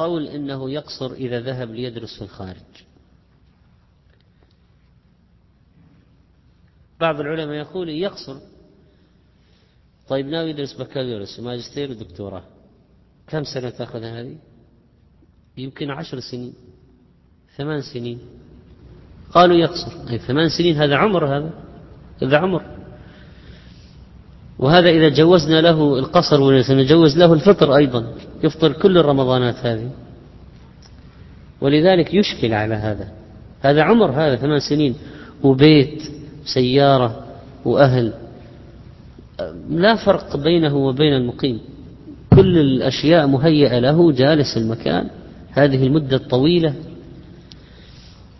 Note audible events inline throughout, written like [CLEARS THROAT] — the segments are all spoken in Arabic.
قول إنه يقصر إذا ذهب ليدرس في الخارج. بعض العلماء يقول يقصر. طيب ناوي يدرس بكالوريوس وماجستير ودكتوراه. كم سنة تأخذ هذه؟ يمكن عشر سنين. ثمان سنين. قالوا يقصر. أي ثمان سنين هذا عمر هذا. هذا عمر. وهذا إذا جوزنا له القصر ونجوز له الفطر أيضا. يفطر كل الرمضانات هذه. ولذلك يشكل على هذا. هذا عمر هذا ثمان سنين. وبيت سيارة وأهل. لا فرق بينه وبين المقيم. كل الأشياء مهيئة له جالس المكان. هذه المدة الطويلة.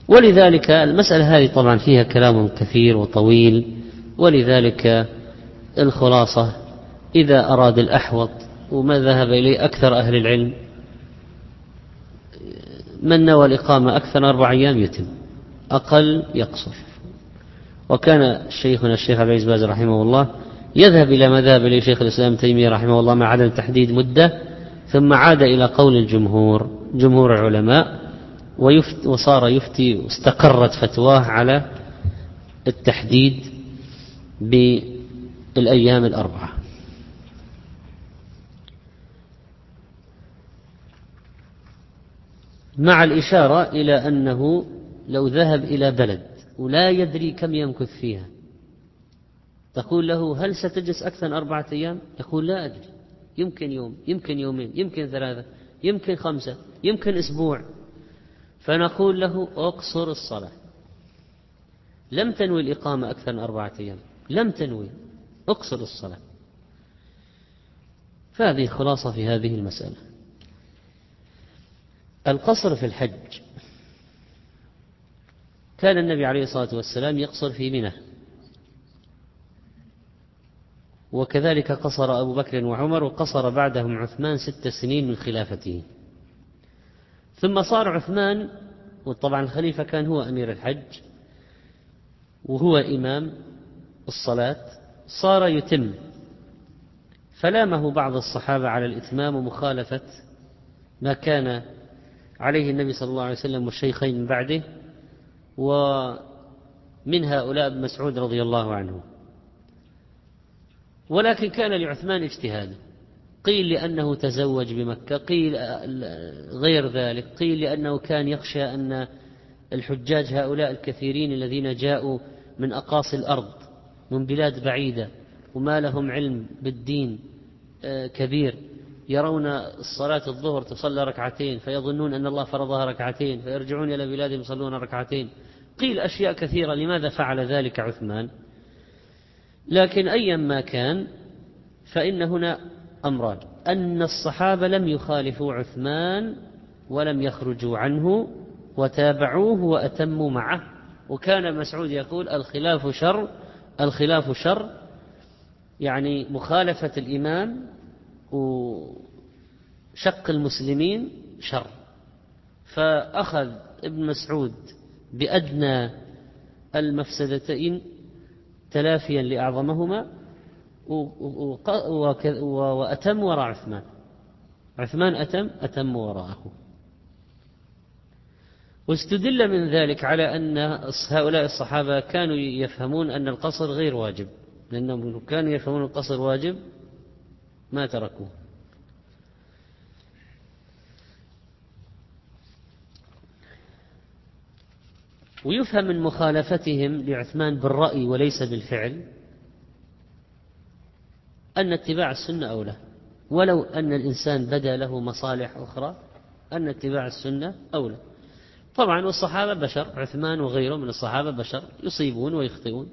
ولذلك المسألة هذه طبعا فيها كلام كثير وطويل. ولذلك الخلاصة إذا أراد الأحوط وما ذهب إليه أكثر أهل العلم. من نوى الإقامة؟ أكثر أربع أيام يتم أقل يقصر. وكان شيخنا الشيخ عبد العزيز باز رحمه الله يذهب إلى مذهب إليه شيخ الإسلام تيمية رحمه الله مع عدم تحديد مدة ثم عاد إلى قول الجمهور جمهور العلماء ويفت وصار يفتي واستقرت فتواه على التحديد بالأيام الأربعة. مع الإشارة إلى أنه لو ذهب إلى بلد ولا يدري كم يمكث فيها تقول له هل ستجلس أكثر من أربعة أيام؟ يقول لا أدري. يمكن يوم يمكن يومين يمكن ثلاثة يمكن خمسة يمكن أسبوع. فنقول له أقصر الصلاة. لم تنوي الإقامة أكثر من أربعة أيام. لم تنوي. أقصر الصلاة. فهذه خلاصة في هذه المسألة. القصر في الحج. كان النبي عليه الصلاة والسلام يقصر في منى. وكذلك قصر أبو بكر وعمر وقصر بعدهم عثمان ست سنين من خلافته. ثم صار عثمان وطبعا الخليفة كان هو أمير الحج وهو إمام الصلاة صار يتم فلامه بعض الصحابة على الإتمام ومخالفة ما كان عليه النبي صلى الله عليه وسلم والشيخين من بعده ومن هؤلاء ابن مسعود رضي الله عنه. ولكن كان لعثمان اجتهاد قيل لأنه تزوج بمكة قيل غير ذلك قيل لأنه كان يخشى أن الحجاج هؤلاء الكثيرين الذين جاءوا من أقاصي الأرض من بلاد بعيدة وما لهم علم بالدين آه، كبير. يرون الصلاة الظهر تصلى ركعتين فيظنون أن الله فرضها ركعتين فيرجعون إلى بلادهم يصلون ركعتين. قيل أشياء كثيرة لماذا فعل ذلك عثمان؟ لكن أيا ما كان فإن هنا أمران. أن الصحابة لم يخالفوا عثمان ولم يخرجوا عنه وتابعوه وأتموا معه. وكان مسعود يقول الخلاف شر الخلاف شر يعني مخالفة الإمام وشق المسلمين شر. فأخذ ابن مسعود بأدنى المفسدتين تلافيا لأعظمهما وأتم وراء عثمان. عثمان أتم أتم وراءه. واستدل من ذلك على أن هؤلاء الصحابة كانوا يفهمون أن القصر غير واجب لأنهم كانوا يفهمون القصر واجب ما تركوه. ويفهم من مخالفتهم لعثمان بالرأي وليس بالفعل أن اتباع السنة أولى. ولو أن الإنسان بدا له مصالح أخرى أن اتباع السنة أولى. طبعا والصحابة بشر عثمان وغيره من الصحابة بشر يصيبون ويخطئون.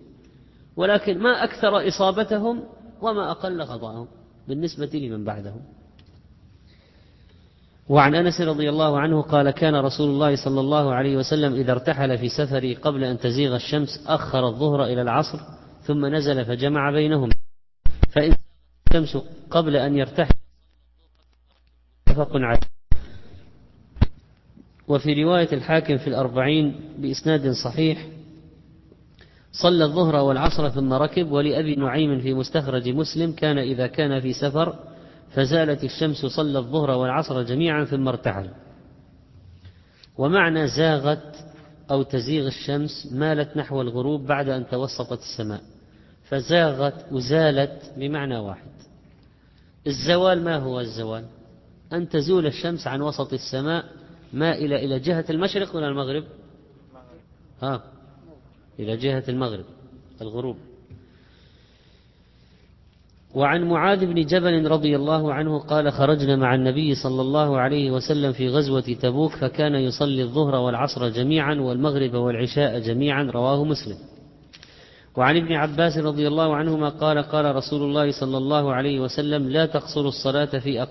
ولكن ما أكثر إصابتهم وما أقل خطأهم بالنسبة لمن بعدهم. وعن أنس رضي الله عنه قال كان رسول الله صلى الله عليه وسلم إذا ارتحل في سفره قبل أن تزيغ الشمس أخر الظهر إلى العصر ثم نزل فجمع بينهما فإن الشمس قبل أن يرتحل متفق عليه. وفي رواية الحاكم في الأربعين بإسناد صحيح صلى الظهر والعصر ثم ركب ولأبي نعيم في مستخرج مسلم كان إذا كان في سفر فزالت الشمس صلى الظهر والعصر جميعا ثم ارتحل ومعنى زاغت أو تزيغ الشمس مالت نحو الغروب بعد أن توسطت السماء. فزاغت وزالت بمعنى واحد. الزوال ما هو الزوال؟ أن تزول الشمس عن وسط السماء مائلة إلى جهة المشرق ولا المغرب. ها. إلى جهة المغرب الغروب. وعن معاذ بن جبل رضي الله عنه قال خرجنا مع النبي صلى الله عليه وسلم في غزوة تبوك فكان يصلي الظهر والعصر جميعا والمغرب والعشاء جميعا رواه مسلم. وعن ابن عباس رضي الله عنهما قال قال رسول الله صلى الله عليه وسلم لا تقصروا الصلاة في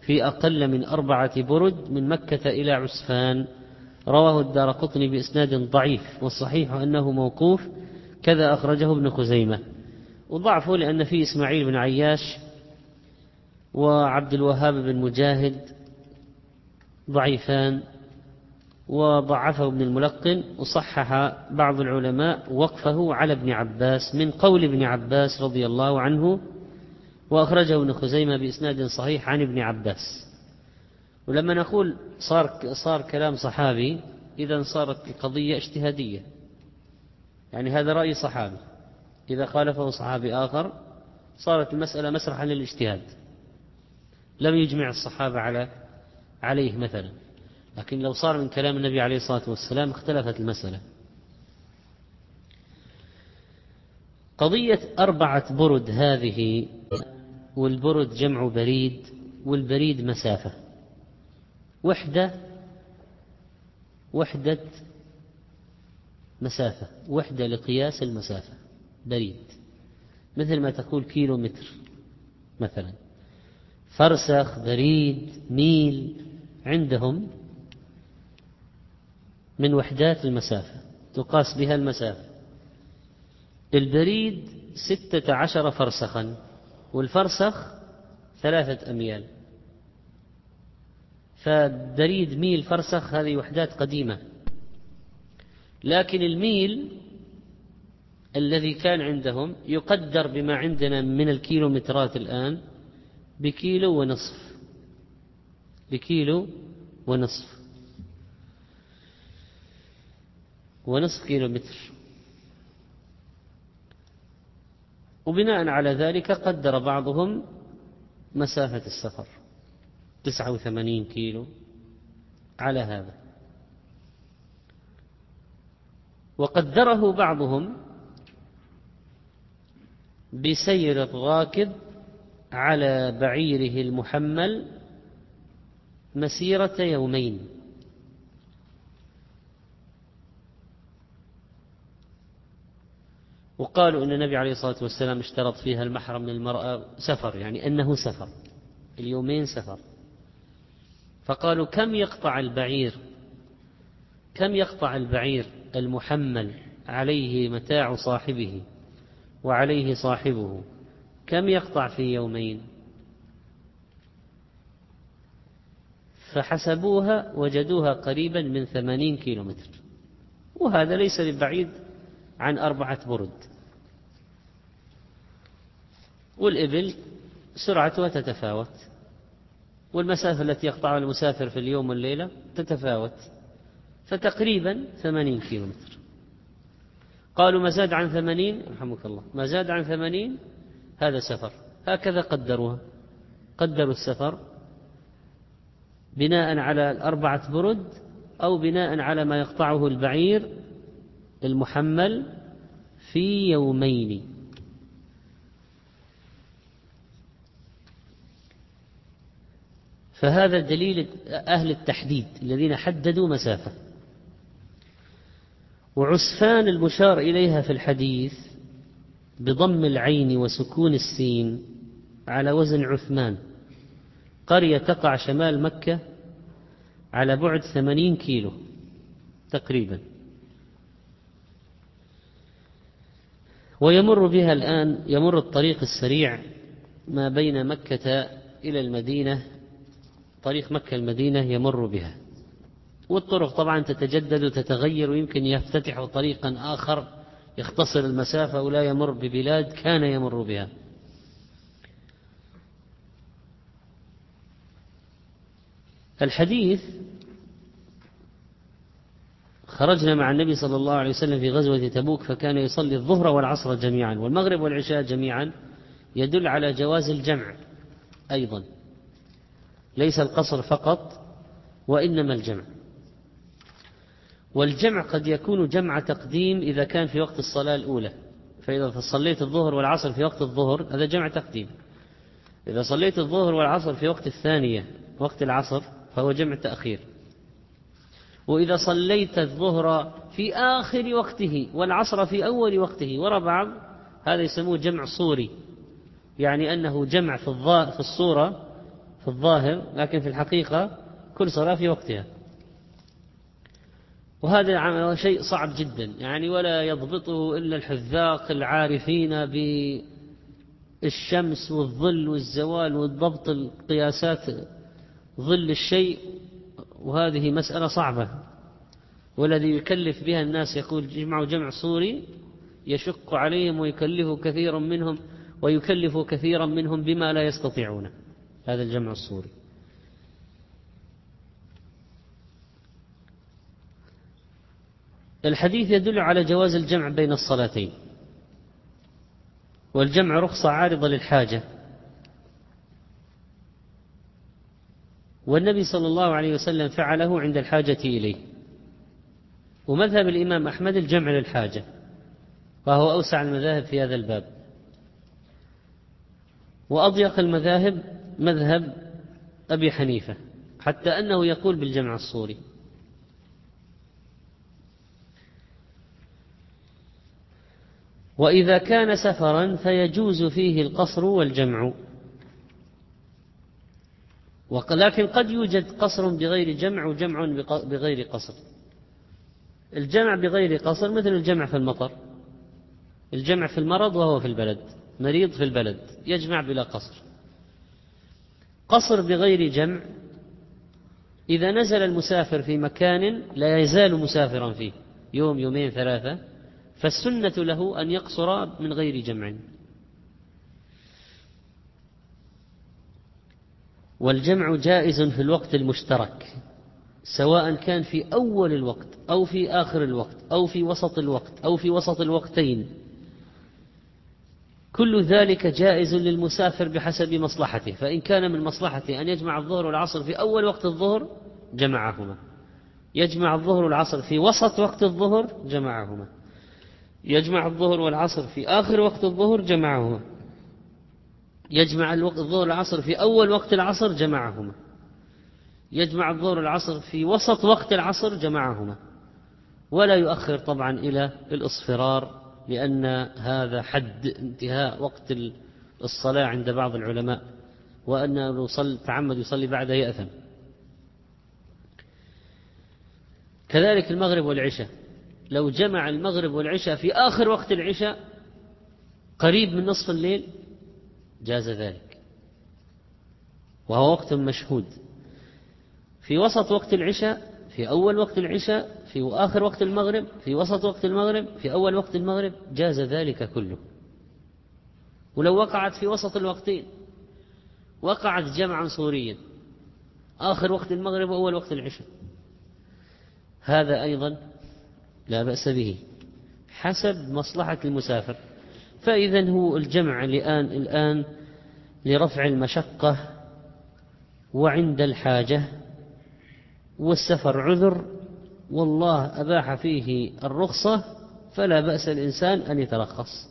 في أقل من أربعة برد من مكة إلى عسفان. رواه الدار قطني بإسناد ضعيف والصحيح أنه موقوف كذا أخرجه ابن خزيمة. وضعفه لأن فيه إسماعيل بن عياش وعبد الوهاب بن مجاهد ضعيفان وضعفه ابن الملقن وصحح بعض العلماء وقفه على ابن عباس من قول ابن عباس رضي الله عنه وأخرجه ابن خزيمة بإسناد صحيح عن ابن عباس. ولما نقول صار صار كلام صحابي إذا صارت القضية اجتهادية. يعني هذا رأي صحابي. إذا خالفه صحابي آخر صارت المسألة مسرحا للاجتهاد. لم يجمع الصحابة على عليه مثلا. لكن لو صار من كلام النبي عليه الصلاة والسلام اختلفت المسألة. قضية أربعة برد هذه والبرد جمع بريد والبريد مسافة. وحدة وحدة مسافة وحدة لقياس المسافة بريد. مثل ما تقول كيلو متر مثلا. فرسخ بريد ميل عندهم من وحدات المسافة تقاس بها المسافة. البريد ستة عشر فرسخا والفرسخ ثلاثة أميال. فبريد ميل فرسخ هذه وحدات قديمة. لكن الميل الذي كان عندهم يقدر بما عندنا من الكيلومترات الآن بكيلو ونصف. بكيلو ونصف. ونصف كيلو متر وبناء على ذلك قدر بعضهم مسافة السفر. تسعة وثمانين كيلو على هذا. وقدره بعضهم بسير الراكب على بعيره المحمل مسيرة يومين. وقالوا أن النبي عليه الصلاة والسلام اشترط فيها المحرم للمرأة سفر يعني أنه سفر اليومين سفر. فقالوا كم يقطع البعير؟ كم يقطع البعير المحمل عليه متاع صاحبه وعليه صاحبه؟ كم يقطع في يومين؟ فحسبوها وجدوها قريبا من ثمانين كيلومتر. وهذا ليس ببعيد عن أربعة برد. والإبل سرعتها تتفاوت. والمسافة التي يقطعها المسافر في اليوم والليلة تتفاوت فتقريبا ثمانين كيلومتر. قالوا ما زاد عن ثمانين؟ رحمك الله. ما زاد عن ثمانين؟ هذا سفر. هكذا قدروها. قدروا السفر بناء على الأربعة برد أو بناء على ما يقطعه البعير المحمل في يومين. فهذا دليل أهل التحديد الذين حددوا مسافة. وعسفان المشار إليها في الحديث بضم العين وسكون السين على وزن عثمان. قرية تقع شمال مكة على بعد ثمانين كيلو تقريبا. ويمر بها الآن يمر الطريق السريع ما بين مكة إلى المدينة طريق مكة المدينة يمر بها. والطرق طبعا تتجدد وتتغير ويمكن يفتتح طريقا آخر يختصر المسافة ولا يمر ببلاد كان يمر بها. الحديث خرجنا مع النبي صلى الله عليه وسلم في غزوة تبوك فكان يصلي الظهر والعصر جميعا والمغرب والعشاء جميعا يدل على جواز الجمع أيضا. ليس القصر فقط وإنما الجمع. والجمع قد يكون جمع تقديم إذا كان في وقت الصلاة الأولى. فإذا صليت الظهر والعصر في وقت الظهر هذا جمع تقديم. إذا صليت الظهر والعصر في وقت الثانية وقت العصر فهو جمع تأخير. وإذا صليت الظهر في آخر وقته والعصر في أول وقته وراء بعض هذا يسموه جمع صوري. يعني أنه جمع في, الصورة في الظاهر لكن في الحقيقة كل صلاة في وقتها. وهذا شيء صعب جدا يعني ولا يضبطه إلا الحذاق العارفين بالشمس والظل والزوال وضبط القياسات ظل الشيء وهذه مسألة صعبة. والذي يكلف بها الناس يقول جمع جمع صوري يشق عليهم ويكلف كثيرا منهم ويكلف كثيرا منهم بما لا يستطيعون. هذا الجمع الصوري. الحديث يدل على جواز الجمع بين الصلاتين. والجمع رخصة عارضة للحاجة. والنبي صلى الله عليه وسلم فعله عند الحاجة إليه. ومذهب الإمام أحمد الجمع للحاجة. وهو أوسع المذاهب في هذا الباب. وأضيق المذاهب مذهب أبي حنيفة حتى أنه يقول بالجمع الصوري. وإذا كان سفرا فيجوز فيه القصر والجمع. لكن قد يوجد قصر بغير جمع وجمع بغير قصر. الجمع بغير قصر مثل الجمع في المطر. الجمع في المرض وهو في البلد مريض في البلد يجمع بلا قصر. قصر بغير جمع. إذا نزل المسافر في مكان لا يزال مسافرا فيه يوم يومين ثلاثة فالسنة له أن يقصر من غير جمع. والجمع جائز في الوقت المشترك سواء كان في أول الوقت أو في آخر الوقت أو في وسط الوقت أو في وسط الوقتين. كل ذلك جائز للمسافر بحسب مصلحته فإن كان من مصلحته أن يجمع الظهر والعصر في أول وقت الظهر جمعهما. يجمع الظهر والعصر في وسط وقت الظهر جمعهما. يجمع الظهر والعصر في آخر وقت الظهر جمعهما. يجمع الظهر والعصر في أول وقت العصر جمعهما. يجمع الظهر والعصر في وسط وقت العصر جمعهما. ولا يؤخر طبعا إلى الإصفرار لأن هذا حد انتهاء وقت الصلاة عند بعض العلماء وأنه لو صل تعمد يصلي بعدها يأثم. كذلك المغرب والعشاء. لو جمع المغرب والعشاء في آخر وقت العشاء قريب من نصف الليل جاز ذلك. وهو وقت مشهود. في وسط وقت العشاء في أول وقت العشاء في آخر وقت المغرب في وسط وقت المغرب في أول وقت المغرب جاز ذلك كله. ولو وقعت في وسط الوقتين وقعت جمعا صوريا آخر وقت المغرب وأول وقت العشاء. هذا أيضا لا بأس به حسب مصلحة المسافر. فإذا هو الجمع الآن الآن لرفع المشقة وعند الحاجة. والسفر عذر والله أباح فيه الرخصة فلا بأس الإنسان أن يترخص.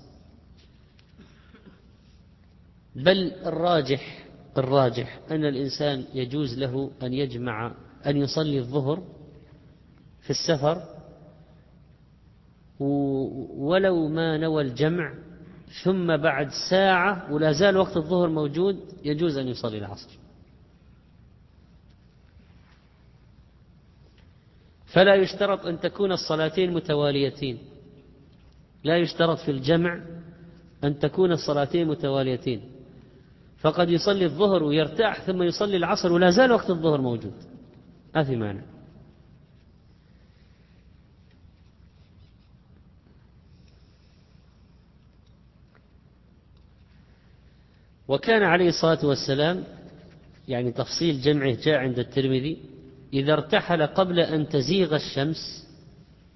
بل الراجح الراجح أن الإنسان يجوز له أن يجمع أن يصلي الظهر في السفر ولو ما نوى الجمع ثم بعد ساعة ولا زال وقت الظهر موجود يجوز أن يصلي العصر. فلا يشترط أن تكون الصلاتين متواليتين. لا يشترط في الجمع أن تكون الصلاتين متواليتين. فقد يصلي الظهر ويرتاح ثم يصلي العصر ولا زال وقت الظهر موجود. ما في مانع. وكان عليه الصلاة والسلام يعني تفصيل جمعه جاء عند الترمذي إذا ارتحل قبل أن تزيغ الشمس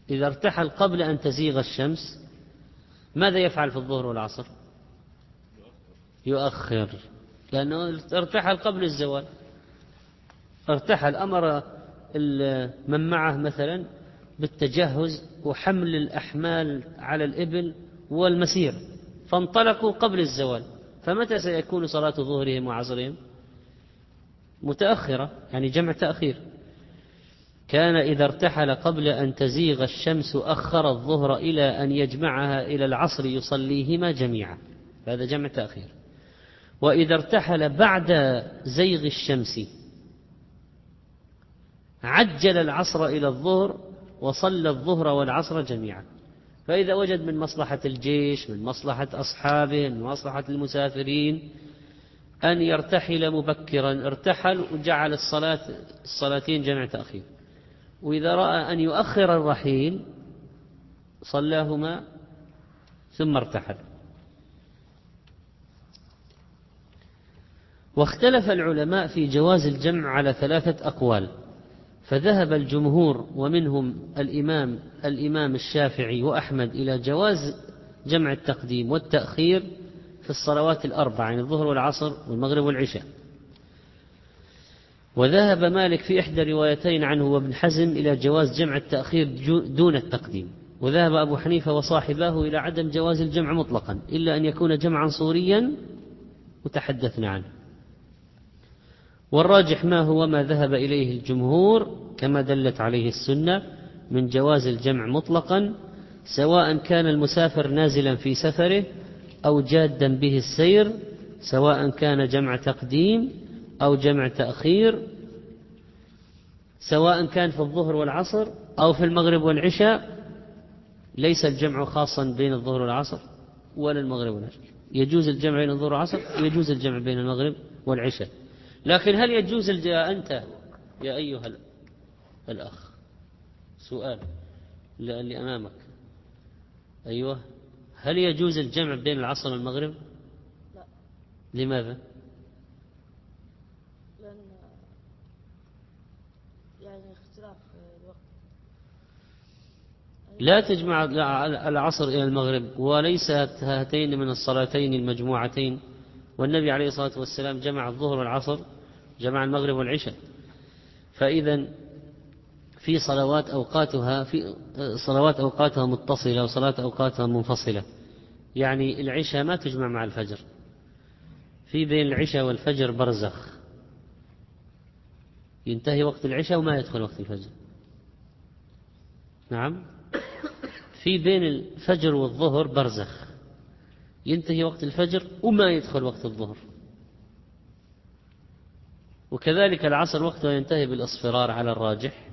إذا ارتحل قبل أن تزيغ الشمس ماذا يفعل في الظهر والعصر؟ يؤخر لأنه ارتحل قبل الزوال. ارتحل أمر من معه مثلا بالتجهز وحمل الأحمال على الإبل والمسير فانطلقوا قبل الزوال. فمتى سيكون صلاة ظهرهم وعصرهم؟ متأخرة يعني جمع تأخير. كان إذا ارتحل قبل أن تزيغ الشمس أخر الظهر إلى أن يجمعها إلى العصر يصليهما جميعا. هذا جمع تأخير. وإذا ارتحل بعد زيغ الشمس عجل العصر إلى الظهر وصلى الظهر والعصر جميعا. فإذا وجد من مصلحة الجيش من مصلحة أصحابه من مصلحة المسافرين أن يرتحل مبكرا. ارتحل وجعل الصلاة الصلاتين جمع تأخير. وإذا رأى أن يؤخر الرحيل صلاهما ثم ارتحل. واختلف العلماء في جواز الجمع على ثلاثة أقوال فذهب الجمهور ومنهم الإمام الإمام الشافعي وأحمد إلى جواز جمع التقديم والتأخير في الصلوات الأربع يعني الظهر والعصر والمغرب والعشاء. وذهب مالك في إحدى روايتين عنه وابن حزم إلى جواز جمع التأخير دون التقديم. وذهب أبو حنيفة وصاحباه إلى عدم جواز الجمع مطلقا إلا أن يكون جمعا صوريا وتحدثنا عنه. والراجح ما هو ما ذهب إليه الجمهور كما دلت عليه السنة من جواز الجمع مطلقا سواء كان المسافر نازلا في سفره أو جادا به السير سواء كان جمع تقديم أو جمع تأخير سواء كان في الظهر والعصر أو في المغرب والعشاء ليس الجمع خاصا بين الظهر والعصر ولا المغرب والعشاء. يجوز الجمع بين الظهر والعصر ويجوز الجمع بين المغرب والعشاء. لكن هل يجوز أنت يا أيها الأخ سؤال اللي أمامك. أيوه هل يجوز الجمع بين العصر والمغرب؟ لا. لماذا لأن يعني لا تجمع العصر إلى المغرب وليس هاتين من الصلاتين المجموعتين. والنبي عليه الصلاة والسلام جمع الظهر والعصر جمع المغرب والعشاء. فإذا في صلوات أوقاتها في صلوات أوقاتها متصلة وصلاة أوقاتها منفصلة. يعني العشاء ما تجمع مع الفجر. في بين العشاء والفجر برزخ. ينتهي وقت العشاء وما يدخل وقت الفجر. نعم. في بين الفجر والظهر برزخ. ينتهي وقت الفجر وما يدخل وقت الظهر. وكذلك العصر وقته ينتهي بالإصفرار على الراجح.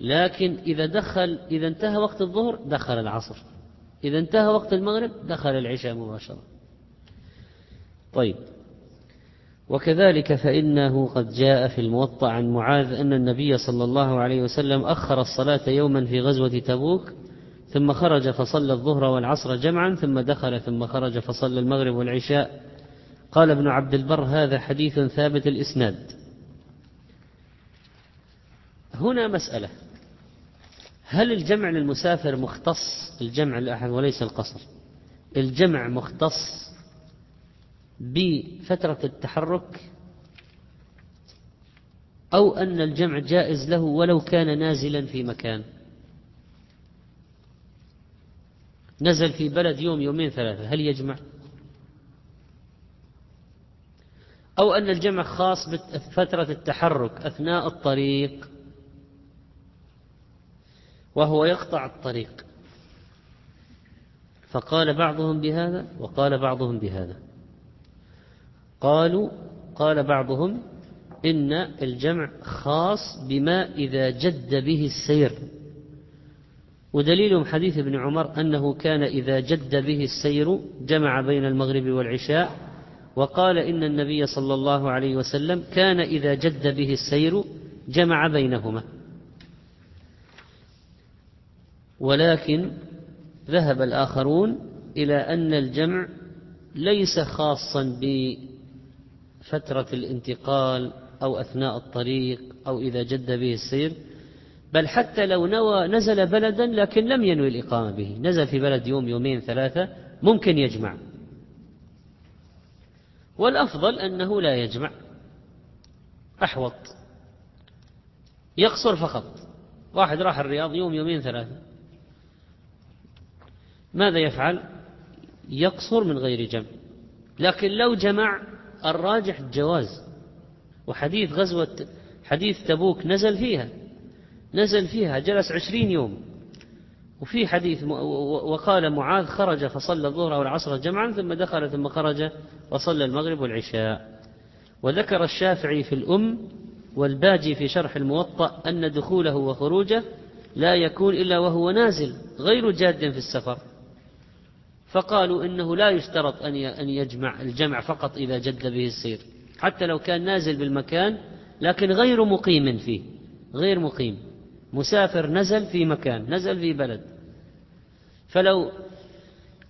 لكن إذا دخل إذا انتهى وقت الظهر دخل العصر. إذا انتهى وقت المغرب دخل العشاء مباشرة. طيب. وكذلك فإنه قد جاء في الموطأ عن معاذ أن النبي صلى الله عليه وسلم أخر الصلاة يوما في غزوة تبوك ثم خرج فصلى الظهر والعصر جمعا ثم دخل ثم خرج فصلى المغرب والعشاء. قال ابن عبد البر هذا حديث ثابت الإسناد. هنا مسألة. هل الجمع للمسافر مختص؟ الجمع لأحد وليس القصر. الجمع مختص بفترة التحرك أو أن الجمع جائز له ولو كان نازلا في مكان. نزل في بلد يوم يومين ثلاثة هل يجمع؟ أو أن الجمع خاص بفترة التحرك أثناء الطريق وهو يقطع الطريق. فقال بعضهم بهذا وقال بعضهم بهذا. قالوا قال بعضهم إن الجمع خاص بما إذا جد به السير. ودليلهم حديث ابن عمر أنه كان إذا جد به السير جمع بين المغرب والعشاء وقال إن النبي صلى الله عليه وسلم كان إذا جد به السير جمع بينهما. ولكن ذهب الآخرون إلى أن الجمع ليس خاصا فترة الانتقال أو أثناء الطريق أو إذا جد به السير بل حتى لو نوى نزل بلدا لكن لم ينوي الإقامة به. نزل في بلد يوم يومين ثلاثة ممكن يجمع. والأفضل أنه لا يجمع أحوط يقصر فقط. واحد راح الرياض يوم يومين ثلاثة. ماذا يفعل؟ يقصر من غير جمع. لكن لو جمع الراجح الجواز وحديث غزوة حديث تبوك نزل فيها. نزل فيها جلس عشرين يوم. وفي حديث وقال معاذ خرج فصلى الظهر والعصر جمعا ثم دخل ثم خرج وصلى المغرب والعشاء. وذكر الشافعي في الأم والباجي في شرح الموطأ أن دخوله وخروجه لا يكون إلا وهو نازل غير جاد في السفر. فقالوا إنه لا يشترط أن يجمع الجمع فقط إذا جد به السير. حتى لو كان نازل بالمكان لكن غير مقيم فيه. غير مقيم. مسافر نزل في مكان نزل في بلد. فلو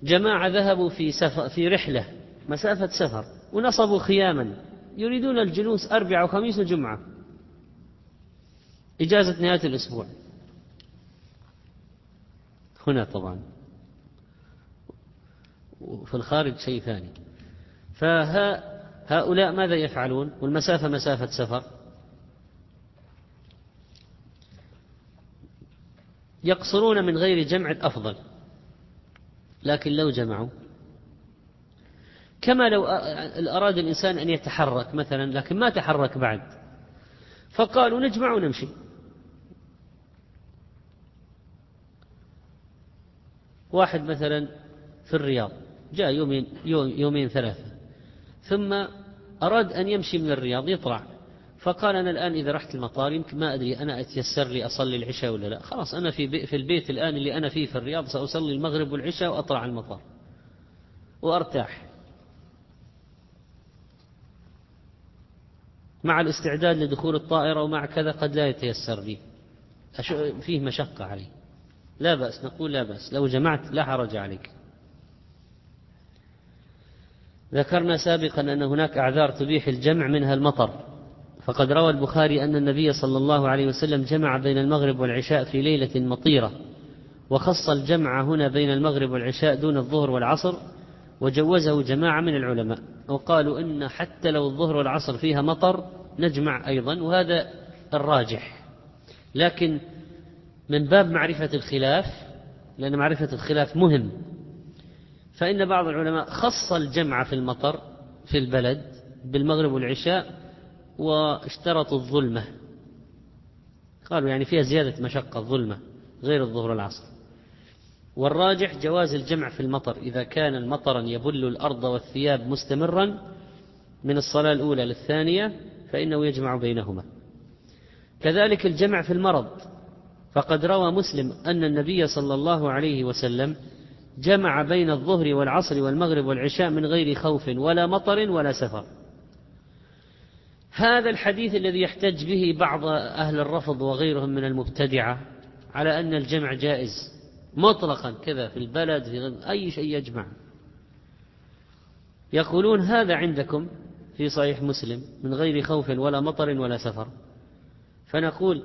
جماعة ذهبوا في سفر في رحلة مسافة سفر ونصبوا خياما يريدون الجلوس أربعة وخميس وجمعة. إجازة نهاية الأسبوع. هنا طبعا. وفي الخارج شيء ثاني. فهؤلاء ماذا يفعلون؟ والمسافة مسافة سفر. يقصرون من غير جمع الأفضل. لكن لو جمعوا. كما لو أراد الإنسان أن يتحرك مثلا لكن ما تحرك بعد. فقالوا نجمع ونمشي. واحد مثلا في الرياض. جاء يومين, يوم يومين ثلاثة. ثم أراد أن يمشي من الرياض يطلع. فقال أنا الآن إذا رحت المطار يمكن ما أدري أنا أتيسر لي أصلي العشاء ولا لا. خلاص أنا في, في البيت الآن اللي أنا فيه في الرياض سأصلي المغرب والعشاء وأطلع المطار. وأرتاح. مع الاستعداد لدخول الطائرة ومع كذا قد لا يتيسر لي. فيه مشقة علي. لا بأس نقول لا بأس. لو جمعت لا حرج عليك. ذكرنا سابقا أن هناك أعذار تبيح الجمع منها المطر. فقد روى البخاري أن النبي صلى الله عليه وسلم جمع بين المغرب والعشاء في ليلة مطيرة وخص الجمع هنا بين المغرب والعشاء دون الظهر والعصر وجوزه جماعة من العلماء وقالوا إن حتى لو الظهر والعصر فيها مطر نجمع أيضا وهذا الراجح. لكن من باب معرفة الخلاف لأن معرفة الخلاف مهم فإن بعض العلماء خص الجمع في المطر في البلد بالمغرب والعشاء واشترطوا الظلمة. قالوا يعني فيها زيادة مشقة الظلمة غير الظهر والعصر. والراجح جواز الجمع في المطر إذا كان مطرا يبل الأرض والثياب مستمرا من الصلاة الأولى للثانية فإنه يجمع بينهما. كذلك الجمع في المرض. فقد روى مسلم أن النبي صلى الله عليه وسلم جمع بين الظهر والعصر والمغرب والعشاء من غير خوف ولا مطر ولا سفر. هذا الحديث الذي يحتج به بعض أهل الرفض وغيرهم من المبتدعة على أن الجمع جائز مطلقا كذا في البلد في أي شيء يجمع. يقولون هذا عندكم في صحيح مسلم من غير خوف ولا مطر ولا سفر. فنقول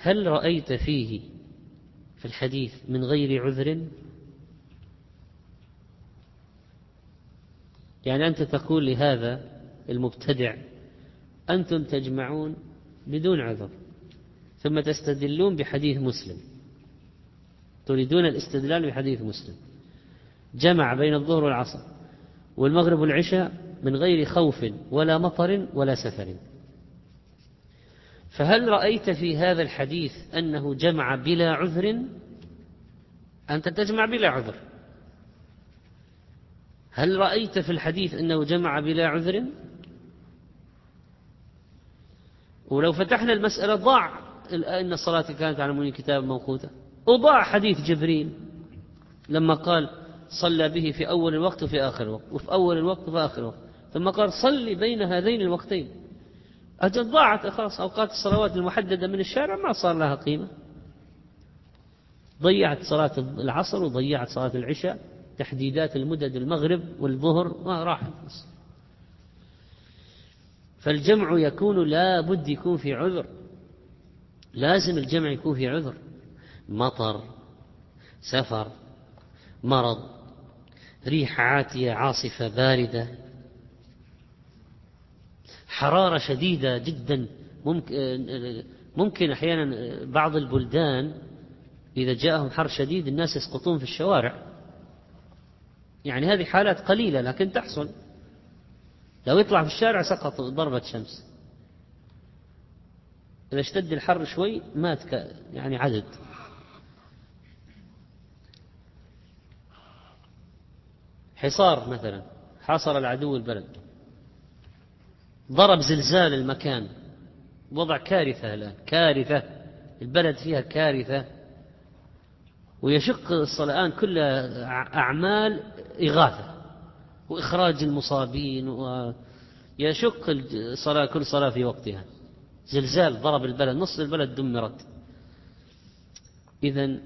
هل رأيت فيه في الحديث من غير عذر؟ يعني أنت تقول لهذا المبتدع أنتم تجمعون بدون عذر ثم تستدلون بحديث مسلم تريدون الاستدلال بحديث مسلم جمع بين الظهر والعصر والمغرب والعشاء من غير خوف ولا مطر ولا سفر فهل رأيت في هذا الحديث أنه جمع بلا عذر؟ أنت تجمع بلا عذر. هل رأيت في الحديث أنه جمع بلا عذر؟ ولو فتحنا المسألة ضاع إن الصلاة كانت على المؤمنين كتاب موقوتا وضاع حديث جبريل لما قال صلى به في أول الوقت وفي آخر الوقت وفي أول الوقت وفي آخر الوقت. ثم قال صلي بين هذين الوقتين. أجل ضاعت خلاص أوقات الصلوات المحددة من الشارع ما صار لها قيمة. ضيعت صلاة العصر وضيعت صلاة العشاء. تحديدات المدد المغرب والظهر ما راحت فالجمع يكون لا بد يكون في عذر. لازم الجمع يكون في عذر. مطر سفر مرض ريح عاتية عاصفة باردة. حرارة شديدة جدا. ممكن ممكن أحيانا بعض البلدان إذا جاءهم حر شديد الناس يسقطون في الشوارع. يعني هذه حالات قليلة لكن تحصل. لو يطلع في الشارع سقط ضربة شمس. إذا اشتد الحر شوي مات يعني عدد. حصار مثلا حاصر العدو البلد. ضرب زلزال المكان. وضع كارثة الآن. كارثة. البلد فيها كارثة. ويشق الصلاة كل أعمال إغاثة وإخراج المصابين ويشق الصلاة كل صلاة في وقتها. زلزال ضرب البلد نصف البلد دمرت. إذا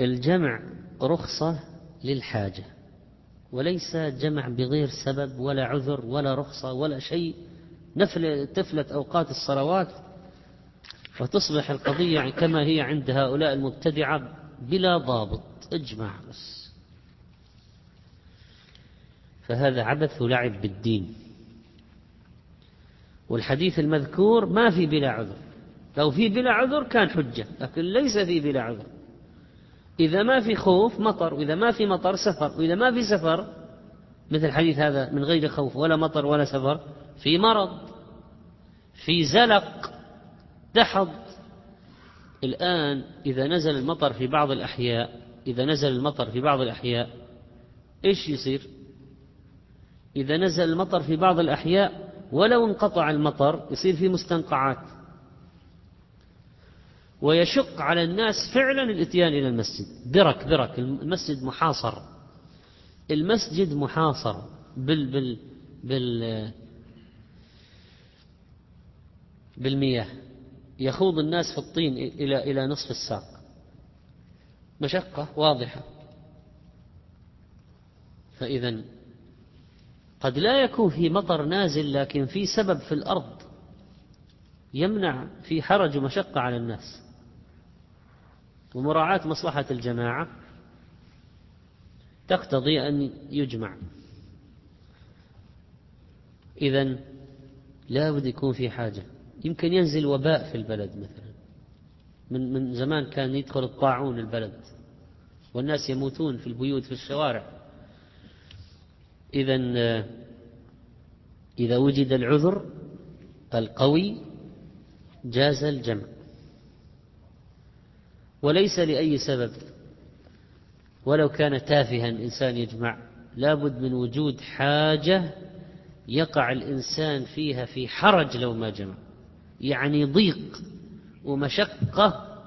الجمع رخصة للحاجة وليس جمع بغير سبب ولا عذر ولا رخصة ولا شيء. نفل تفلت أوقات الصلوات فتصبح القضية كما هي عند هؤلاء المبتدعة بلا ضابط. اجمع بس. فهذا عبث ولعب بالدين. والحديث المذكور ما في بلا عذر. لو في بلا عذر كان حجة لكن ليس في بلا عذر. إذا ما في خوف مطر وإذا ما في مطر سفر وإذا ما في سفر مثل الحديث هذا من غير خوف ولا مطر ولا سفر في مرض في زلق. دحض الآن إذا نزل المطر في بعض الأحياء إذا نزل المطر في بعض الأحياء إيش يصير؟ إذا نزل المطر في بعض الأحياء ولو انقطع المطر يصير في مستنقعات. ويشق على الناس فعلا الإتيان إلى المسجد. برك برك المسجد محاصر. المسجد محاصر بال بال بال بالمياه. يخوض الناس في الطين إلى إلى نصف الساق. مشقة واضحة. فإذا قد لا يكون في مطر نازل لكن في سبب في الأرض يمنع في حرج ومشقة على الناس. ومراعاة مصلحة الجماعة تقتضي أن يجمع. إذا لا بد يكون في حاجة. يمكن ينزل وباء في البلد مثلا. من من زمان كان يدخل الطاعون البلد. والناس يموتون في البيوت في الشوارع. إذا إذا وجد العذر القوي جاز الجمع. وليس لأي سبب. ولو كان تافها إنسان يجمع لابد من وجود حاجة يقع الإنسان فيها في حرج لو ما جمع. يعني ضيق ومشقة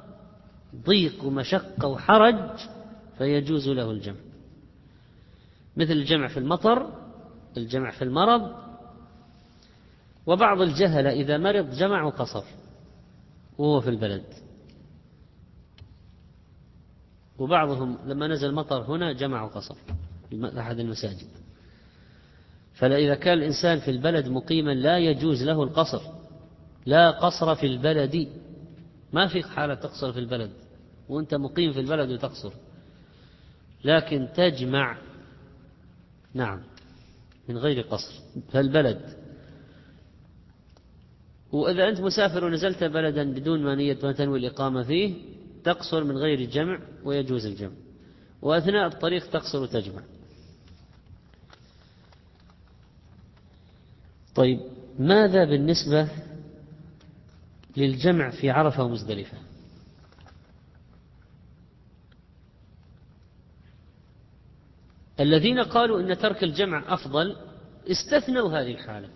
ضيق ومشقة وحرج فيجوز له الجمع. مثل الجمع في المطر الجمع في المرض. وبعض الجهلة إذا مرض جمع وقصر وهو في البلد. وبعضهم لما نزل مطر هنا جمع وقصر في أحد المساجد. فإذا كان الإنسان في البلد مقيما لا يجوز له القصر. لا قصر في البلد. ما في حالة تقصر في البلد وأنت مقيم في البلد وتقصر. لكن تجمع نعم من غير قصر فالبلد وإذا أنت مسافر ونزلت بلدا بدون ما نية ما تنوي الإقامة فيه تقصر من غير جمع ويجوز الجمع. وأثناء الطريق تقصر وتجمع. طيب ماذا بالنسبة للجمع في عرفة ومزدلفة. الذين قالوا إن ترك الجمع أفضل استثنوا هذه الحالة.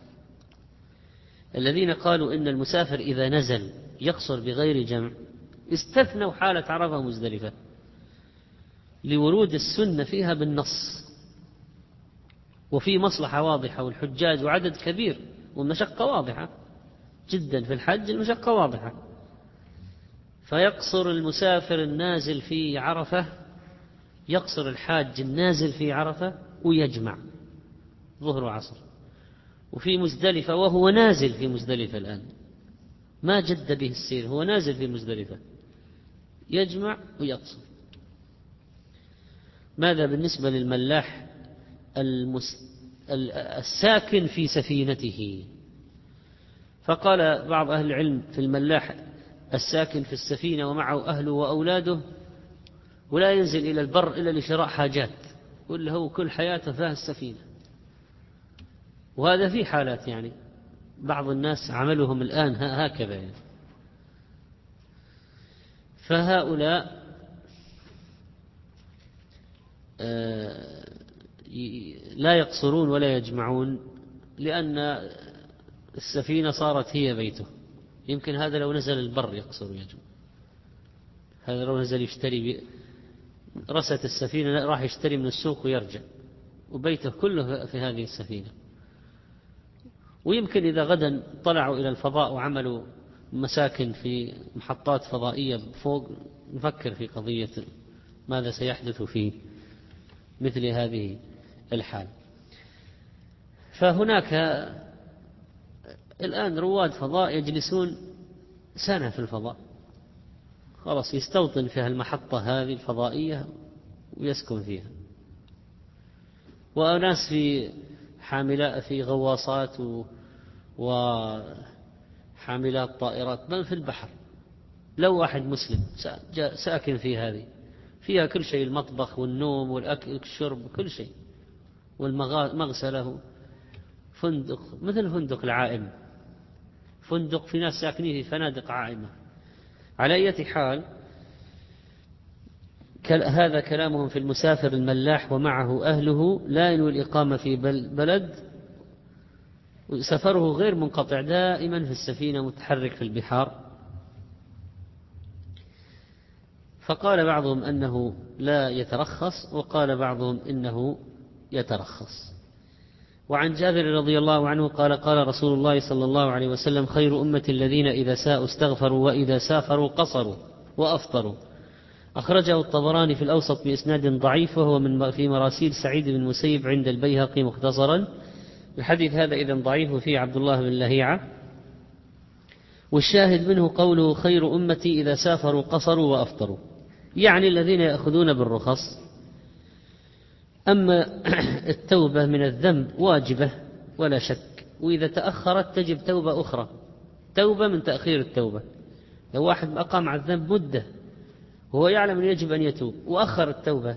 الذين قالوا إن المسافر إذا نزل يقصر بغير جمع استثنوا حالة عرفة ومزدلفة. لورود السنة فيها بالنص. وفي مصلحة واضحة والحجاج وعدد كبير والمشقة واضحة. جدا في الحج المشقة واضحة. فيقصر المسافر النازل في عرفة يقصر الحاج النازل في عرفة ويجمع ظهر وعصر. وفي مزدلفة وهو نازل في مزدلفة الآن. ما جد به السير هو نازل في مزدلفة. يجمع ويقصر. ماذا بالنسبة للملاح المس... الساكن في سفينته؟ فقال بعض أهل العلم في الملاح الساكن في السفينة ومعه أهله وأولاده ولا ينزل إلى البر إلا لشراء حاجات ولا هو كل حياته فيها السفينة. وهذا في حالات يعني بعض الناس عملهم الآن هكذا يعني. فهؤلاء آه، لا يقصرون ولا يجمعون لأن السفينة صارت هي بيته. يمكن هذا لو نزل البر يقصر ويجمع. هذا لو نزل يشتري رست السفينة راح يشتري من السوق ويرجع. وبيته كله في هذه السفينة. ويمكن إذا غدا طلعوا إلى الفضاء وعملوا مساكن في محطات فضائية فوق نفكر في قضية ماذا سيحدث في مثل هذه الحال. فهناك الآن رواد فضاء يجلسون سنة في الفضاء. خلاص يستوطن في المحطة هذه الفضائية ويسكن فيها. وأناس في حاملات في غواصات وحاملات طائرات بل في البحر. لو واحد مسلم ساكن في هذه فيها كل شيء المطبخ والنوم والأكل والشرب كل شيء والمغسلة فندق مثل فندق العائم. فندق في ناس ساكنين في فنادق عائمة. على أي حال هذا كلامهم في المسافر الملاح ومعه أهله لا ينوي الإقامة في بلد. سفره غير منقطع دائما في السفينة متحرك في البحار. فقال بعضهم أنه لا يترخص وقال بعضهم إنه يترخص. وعن جابر رضي الله عنه قال قال رسول الله صلى الله عليه وسلم خير أمة الذين إذا ساءوا استغفروا وإذا سافروا قصروا وأفطروا. أخرجه الطبراني في الأوسط بإسناد ضعيف وهو من في مراسيل سعيد بن مسيب عند البيهقي مختصرا. الحديث هذا إذا ضعيف وفيه عبد الله بن لهيعة. والشاهد منه قوله خير أمتي إذا سافروا قصروا وأفطروا. يعني الذين يأخذون بالرخص أما [CLEARS THROAT] التوبة من الذنب واجبة ولا شك. وإذا تأخرت تجب توبة أخرى. توبة من تأخير التوبة. لو واحد أقام على الذنب مدة وهو يعلم أن يجب أن يتوب وأخر التوبة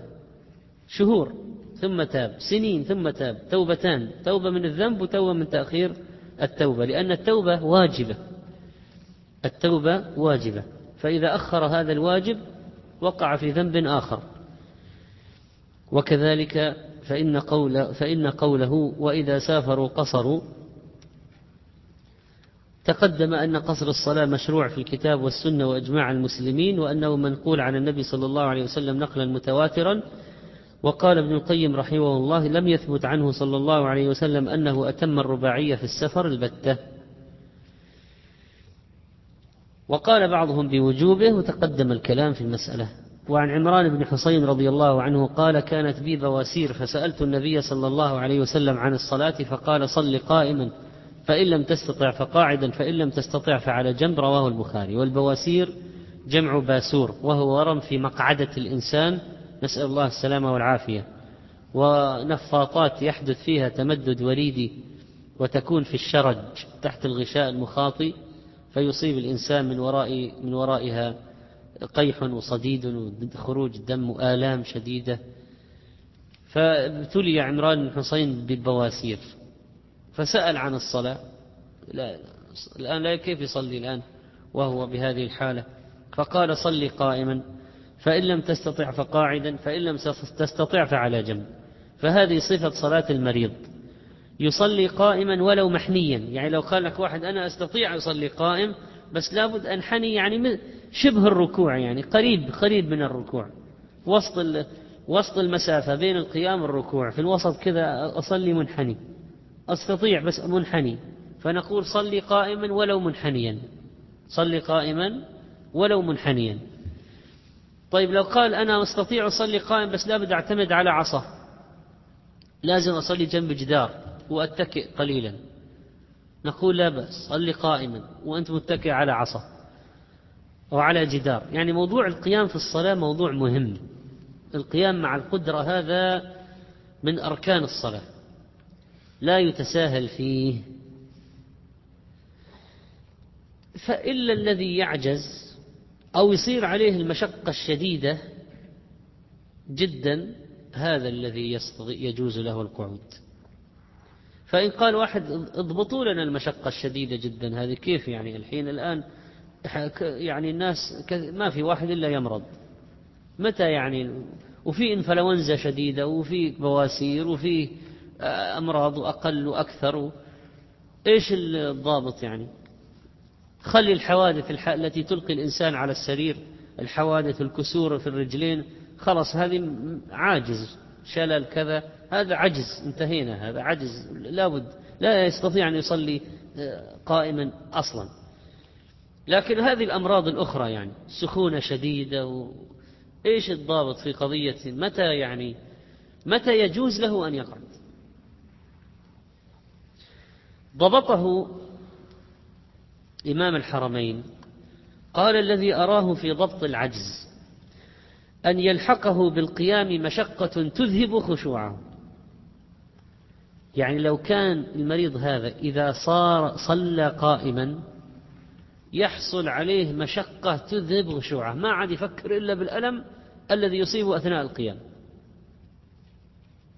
شهور ثم تاب سنين ثم تاب توبتان توبة من الذنب وتوبة من تأخير التوبة. لأن التوبة واجبة. التوبة واجبة. فإذا أخر هذا الواجب وقع في ذنب آخر. وكذلك فإن, قول فإن قوله وإذا سافروا قصروا. تقدم أن قصر الصلاة مشروع في الكتاب والسنة وإجماع المسلمين وأنه منقول عن النبي صلى الله عليه وسلم نقلا متواترا. وقال ابن القيم رحمه الله لم يثبت عنه صلى الله عليه وسلم أنه أتم الرباعية في السفر البتة. وقال بعضهم بوجوبه وتقدم الكلام في المسألة. وعن عمران بن حصين رضي الله عنه قال كانت بي بواسير فسألت النبي صلى الله عليه وسلم عن الصلاة فقال صل قائما فإن لم تستطع فقاعدا فإن لم تستطع فعلى جنب رواه البخاري. والبواسير جمع باسور وهو ورم في مقعدة الإنسان. نسأل الله السلامة والعافية. ونفاطات يحدث فيها تمدد وريدي وتكون في الشرج تحت الغشاء المخاطي فيصيب الإنسان من وراء من ورائها قيح وصديد وخروج دم وآلام شديدة. فابتلي عمران بن حسين بالبواسير. فسأل عن الصلاة. لا الآن لا كيف يصلي الآن وهو بهذه الحالة؟ فقال صلي قائما فإن لم تستطع فقاعدا فإن لم تستطع فعلى جنب. فهذه صفة صلاة المريض. يصلي قائما ولو محنيا يعني لو قال لك واحد أنا أستطيع أصلي قائم بس لابد أنحني يعني شبه الركوع يعني قريب قريب من الركوع. وسط وسط المسافة بين القيام والركوع. في الوسط كذا أصلي منحني. أستطيع بس منحني. فنقول صلي قائما ولو منحنيا. صلي قائما ولو منحنيا. طيب لو قال أنا أستطيع أصلي قائم بس لابد أعتمد على عصا. لازم أصلي جنب جدار وأتكئ قليلا. نقول لا بأس صلي قائما وأنت متكئ على عصا. أو على جدار. يعني موضوع القيام في الصلاة موضوع مهم. القيام مع القدرة هذا من أركان الصلاة. لا يتساهل فيه. فإلا الذي يعجز أو يصير عليه المشقة الشديدة جدا هذا الذي يجوز له القعود. فإن قال واحد اضبطوا لنا المشقة الشديدة جدا هذه كيف يعني؟ الحين الآن يعني الناس ما في واحد إلا يمرض. متى يعني؟ وفي إنفلونزا شديدة وفي بواسير وفي آه، أمراض أقل وأكثر. إيش الضابط يعني؟ خلي الحوادث التي تلقي الإنسان على السرير الحوادث الكسور في الرجلين. خلاص هذه عاجز. شلل كذا هذا عجز. انتهينا. هذا عجز. لابد. لا يستطيع أن يصلي آه، قائما أصلا. لكن هذه الأمراض الأخرى يعني سخونة شديدة و... إيش الضابط في قضية متى يعني متى يجوز له أن يقعد؟ ضبطه إمام الحرمين قال الذي أراه في ضبط العجز أن يلحقه بالقيام مشقة تذهب خشوعه. يعني لو كان المريض هذا إذا صار صلى قائما يحصل عليه مشقة تذهب خشوعه ما عاد يفكر إلا بالألم الذي يصيبه أثناء القيام.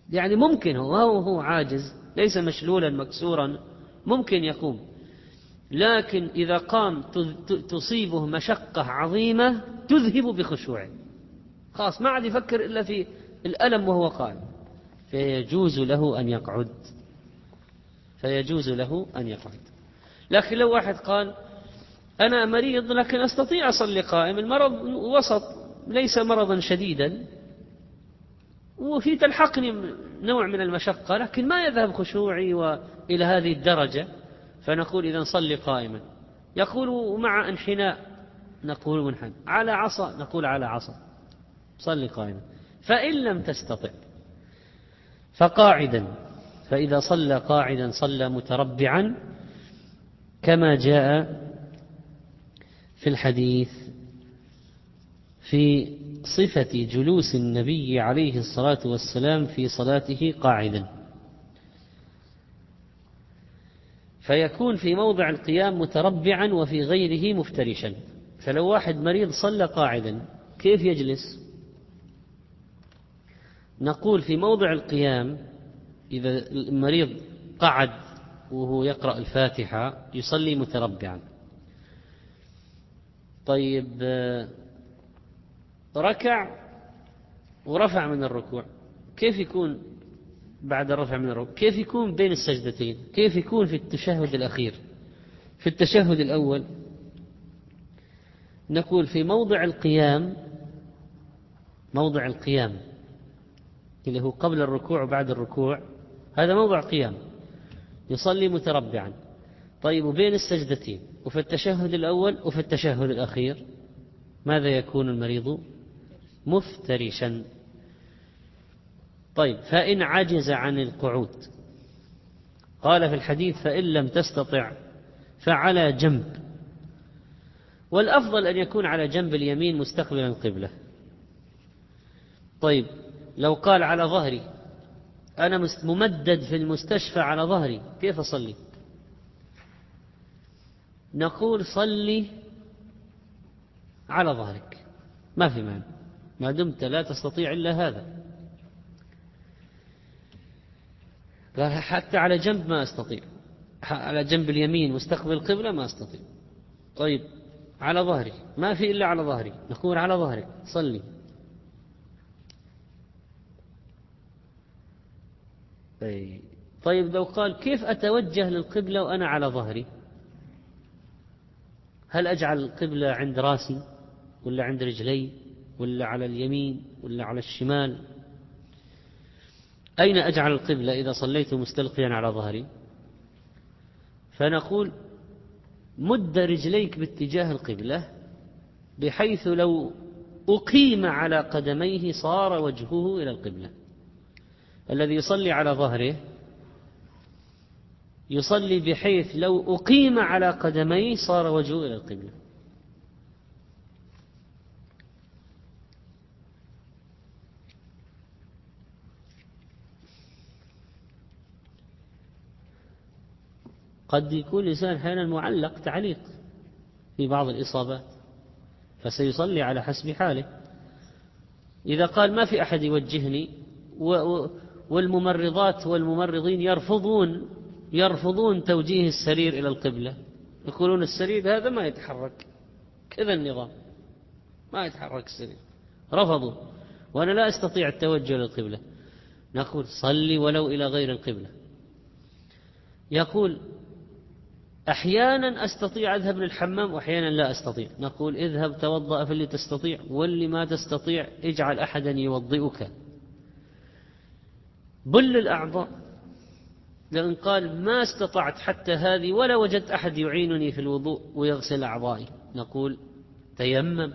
يعني ممكن هو هو عاجز ليس مشلولا مكسورا ممكن يقوم. لكن إذا قام تصيبه مشقة عظيمة تذهب بخشوعه. خلاص ما عاد يفكر إلا في الألم وهو قائم. فيجوز له أن يقعد. فيجوز له أن يقعد. لكن لو واحد قال أنا مريض لكن أستطيع أصلي قائم. المرض وسط ليس مرضا شديدا. وفي تلحقني نوع من المشقة لكن ما يذهب خشوعي إلى هذه الدرجة. فنقول إذا صلي قائما. يقول مع انحناء نقول منحن على عصا نقول على عصا. صلي قائما. فإن لم تستطع فقاعدا. فإذا صلى قاعدا صلى متربعا كما جاء في الحديث في صفة جلوس النبي عليه الصلاة والسلام في صلاته قاعدا. فيكون في موضع القيام متربعا وفي غيره مفترشا. فلو واحد مريض صلى قاعدا كيف يجلس؟ نقول في موضع القيام إذا المريض قعد وهو يقرأ الفاتحة يصلي متربعا. طيب ركع ورفع من الركوع. كيف يكون بعد الرفع من الركوع؟ كيف يكون بين السجدتين؟ كيف يكون في التشهد الأخير؟ في التشهد الأول نقول في موضع القيام موضع القيام اللي هو قبل الركوع وبعد الركوع هذا موضع قيام يصلي متربعا. طيب وبين السجدتين وفي التشهد الأول وفي التشهد الأخير ماذا يكون المريض؟ مفترشا. طيب فإن عجز عن القعود قال في الحديث فإن لم تستطع فعلى جنب. والأفضل أن يكون على جنب اليمين مستقبلا القبلة. طيب لو قال على ظهري أنا ممدد في المستشفى على ظهري كيف أصلي؟ نقول صلي على ظهرك. ما في معنى ما دمت لا تستطيع إلا هذا. قال حتى على جنب ما أستطيع. على جنب اليمين مستقبل القبلة ما أستطيع. طيب على ظهري ما في إلا على ظهري. نقول على ظهرك. صلي. طيب لو قال كيف أتوجه للقبلة وأنا على ظهري؟ هل أجعل القبلة عند راسي ولا عند رجلي ولا على اليمين ولا على الشمال؟ أين أجعل القبلة إذا صليت مستلقيا على ظهري؟ فنقول مد رجليك باتجاه القبلة بحيث لو أقيم على قدميه صار وجهه إلى القبلة. الذي يصلي على ظهره يصلي بحيث لو أقيم على قدميه صار وجهه إلى القبلة. قد يكون الإنسان أحيانا معلق تعليق في بعض الإصابات فسيصلي على حسب حاله. إذا قال ما في أحد يوجهني والممرضات والممرضين يرفضون يرفضون توجيه السرير إلى القبلة. يقولون السرير هذا ما يتحرك. كذا النظام. ما يتحرك السرير. رفضوا. وأنا لا أستطيع التوجه للقبلة نقول صلي ولو إلى غير القبلة. يقول أحيانا أستطيع أذهب للحمام وأحيانا لا أستطيع. نقول اذهب توضأ في اللي تستطيع واللي ما تستطيع اجعل أحدا يوضئك. بل الأعضاء لأن قال ما استطعت حتى هذه ولا وجدت أحد يعينني في الوضوء ويغسل أعضائي. نقول تيمم.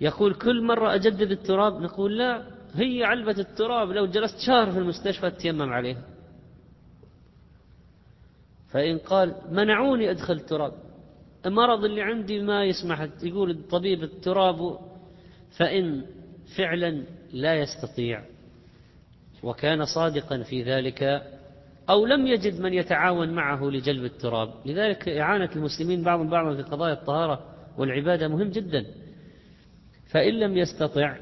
يقول كل مرة أجدد التراب نقول لا هي علبة التراب لو جلست شهر في المستشفى تيمم عليها. فإن قال منعوني أدخل التراب. المرض اللي عندي ما يسمح يقول الطبيب التراب فإن فعلا لا يستطيع. وكان صادقا في ذلك أو لم يجد من يتعاون معه لجلب التراب. لذلك إعانة المسلمين بعضهم بعضا في قضايا الطهارة والعبادة مهم جدا. فإن لم يستطع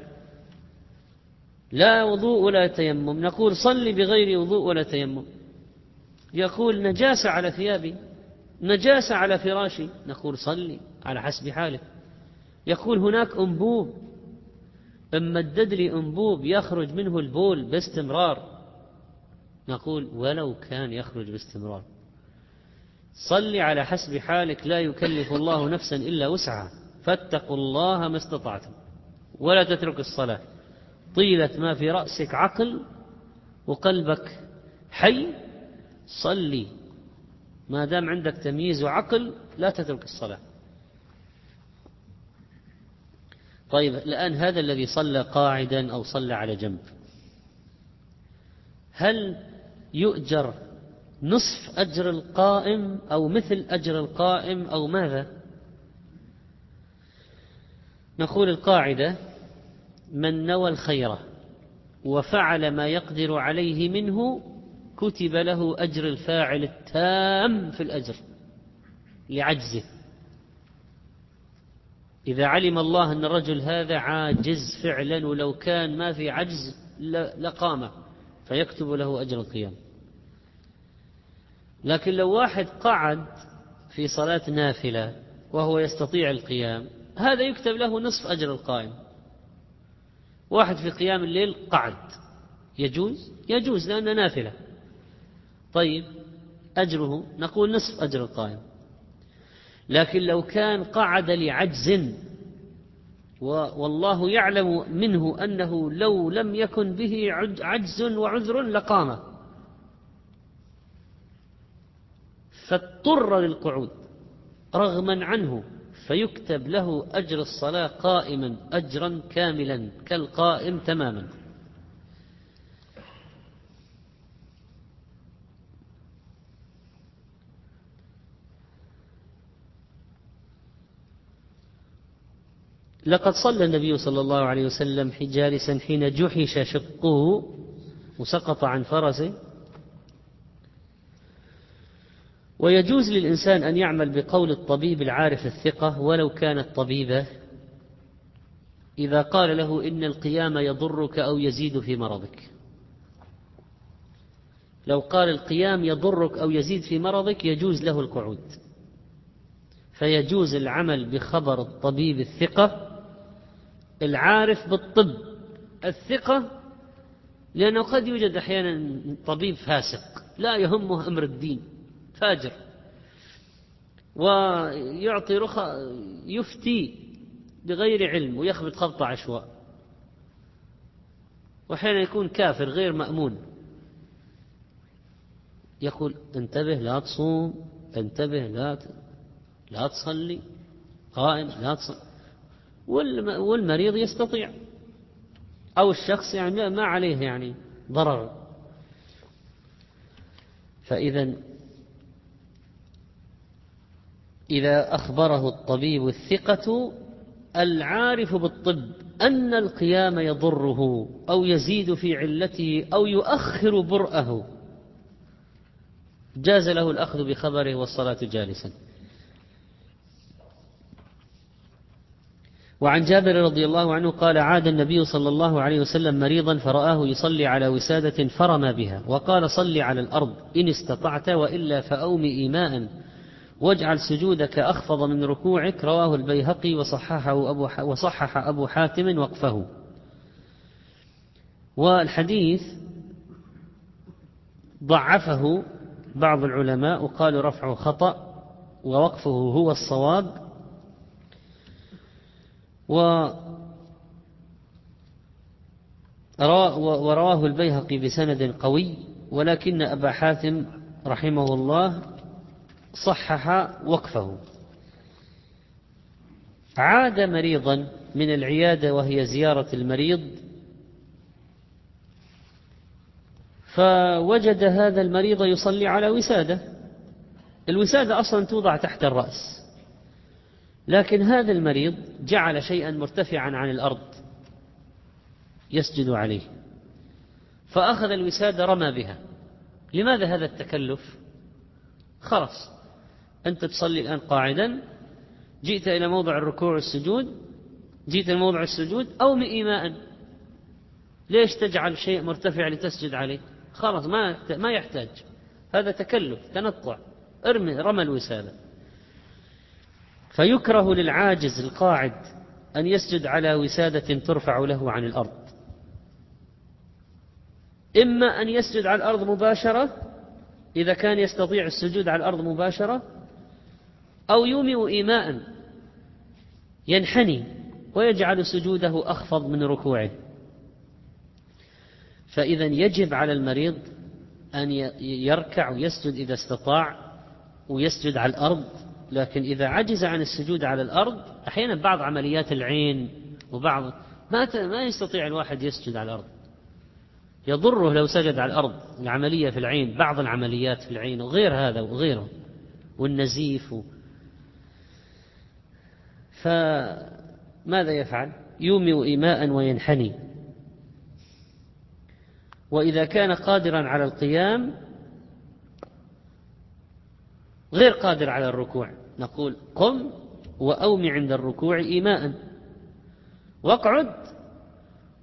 لا وضوء ولا تيمم. نقول صل بغير وضوء ولا تيمم. يقول نجاسة على ثيابي نجاسة على فراشي. نقول صلي على حسب حاله يقول هناك أنبوب. إن مدد لي أنبوب يخرج منه البول باستمرار نقول ولو كان يخرج باستمرار. صلي على حسب حالك لا يكلف الله نفسا إلا وسعها. فاتقوا الله ما استطعتم ولا تترك الصلاة. طيلة ما في رأسك عقل وقلبك حي صلي. ما دام عندك تمييز وعقل لا تترك الصلاة. طيب الآن هذا الذي صلى قاعدا أو صلى على جنب هل يؤجر نصف أجر القائم أو مثل أجر القائم أو ماذا؟ نقول القاعدة من نوى الخير وفعل ما يقدر عليه منه كتب له أجر الفاعل التام في الأجر لعجزه. إذا علم الله أن الرجل هذا عاجز فعلا ولو كان ما في عجز لقامه فيكتب له أجر القيام. لكن لو واحد قعد في صلاة نافلة وهو يستطيع القيام هذا يكتب له نصف أجر القائم. واحد في قيام الليل قعد يجوز؟ يجوز لأنه نافلة. طيب أجره نقول نصف أجر القائم. لكن لو كان قعد لعجز والله يعلم منه أنه لو لم يكن به عجز وعذر لقام. فاضطر للقعود رغما عنه فيكتب له أجر الصلاة قائما أجرا كاملا كالقائم تماما. لقد صلى النبي صلى الله عليه وسلم جالسا حين جحش شقه وسقط عن فرسه. ويجوز للإنسان أن يعمل بقول الطبيب العارف الثقة ولو كانت طبيبة إذا قال له إن القيام يضرك أو يزيد في مرضك. لو قال القيام يضرك أو يزيد في مرضك يجوز له القعود. فيجوز العمل بخبر الطبيب الثقة العارف بالطب الثقة لأنه قد يوجد أحيانا طبيب فاسق لا يهمه أمر الدين فاجر. ويعطي رخى يفتي بغير علم ويخبط خبط عشواء. وأحيانا يكون كافر غير مأمون. يقول انتبه لا تصوم انتبه لا لا تصلي قائم لا تصلي والمريض يستطيع. أو الشخص يعني ما عليه يعني ضرر. فإذا إذا أخبره الطبيب الثقة العارف بالطب أن القيام يضره أو يزيد في علته أو يؤخر برأه. جاز له الأخذ بخبره والصلاة جالسا. وعن جابر رضي الله عنه قال عاد النبي صلى الله عليه وسلم مريضا فرآه يصلي على وسادة فرمى بها وقال صل على الأرض إن استطعت وإلا فأوم إيماء واجعل سجودك أخفض من ركوعك رواه البيهقي وصححه أبو, وصحح أبو حاتم وقفه. والحديث ضعفه بعض العلماء وقالوا رفعه خطأ ووقفه هو الصواب ورواه البيهقي بسند قوي ولكن أبا حاتم رحمه الله صحح وقفه. عاد مريضا من العيادة وهي زيارة المريض فوجد هذا المريض يصلي على وسادة. الوسادة أصلا توضع تحت الرأس. لكن هذا المريض جعل شيئا مرتفعا عن الأرض يسجد عليه فأخذ الوسادة رمى بها. لماذا هذا التكلف؟ خلاص أنت تصلي الآن قاعدا جئت إلى موضع الركوع والسجود جئت إلى موضع السجود أو إيماء ليش تجعل شيء مرتفع لتسجد عليه؟ خلاص ما ما يحتاج. هذا تكلف تنطع. ارمي رمى الوسادة. فيكره للعاجز القاعد أن يسجد على وسادة ترفع له عن الأرض. إما أن يسجد على الأرض مباشرة إذا كان يستطيع السجود على الأرض مباشرة أو يومئ إيماء ينحني ويجعل سجوده أخفض من ركوعه. فإذا يجب على المريض أن يركع ويسجد إذا استطاع ويسجد على الأرض لكن إذا عجز عن السجود على الأرض أحيانا بعض عمليات العين وبعض ما ما يستطيع الواحد يسجد على الأرض. يضره لو سجد على الأرض العملية في العين بعض العمليات في العين وغير هذا وغيره والنزيف و... فماذا يفعل؟ يومئ إيماء وينحني. وإذا كان قادرا على القيام غير قادر على الركوع. نقول قم وأوم عند الركوع إيماء. واقعد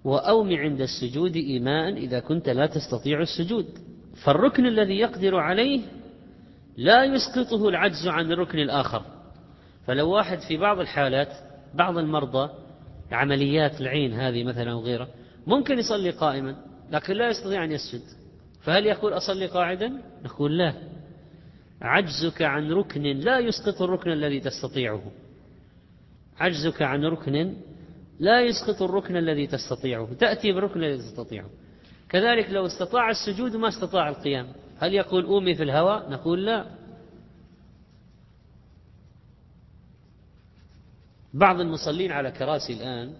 وأوم عند السجود إيماء إذا كنت لا تستطيع السجود. فالركن الذي يقدر عليه لا يسقطه العجز عن الركن الآخر. فلو واحد في بعض الحالات بعض المرضى عمليات العين هذه مثلا وغيرها ممكن يصلي قائما لكن لا يستطيع أن يسجد. فهل يقول أصلي قاعدا؟ نقول لا. عجزك عن ركن لا يسقط الركن الذي تستطيعه. عجزك عن ركن لا يسقط الركن الذي تستطيعه. تأتي بالركن الذي تستطيعه. كذلك لو استطاع السجود ما استطاع القيام. هل يقول أومي في الهواء نقول لا. بعض المصلين على كراسي الآن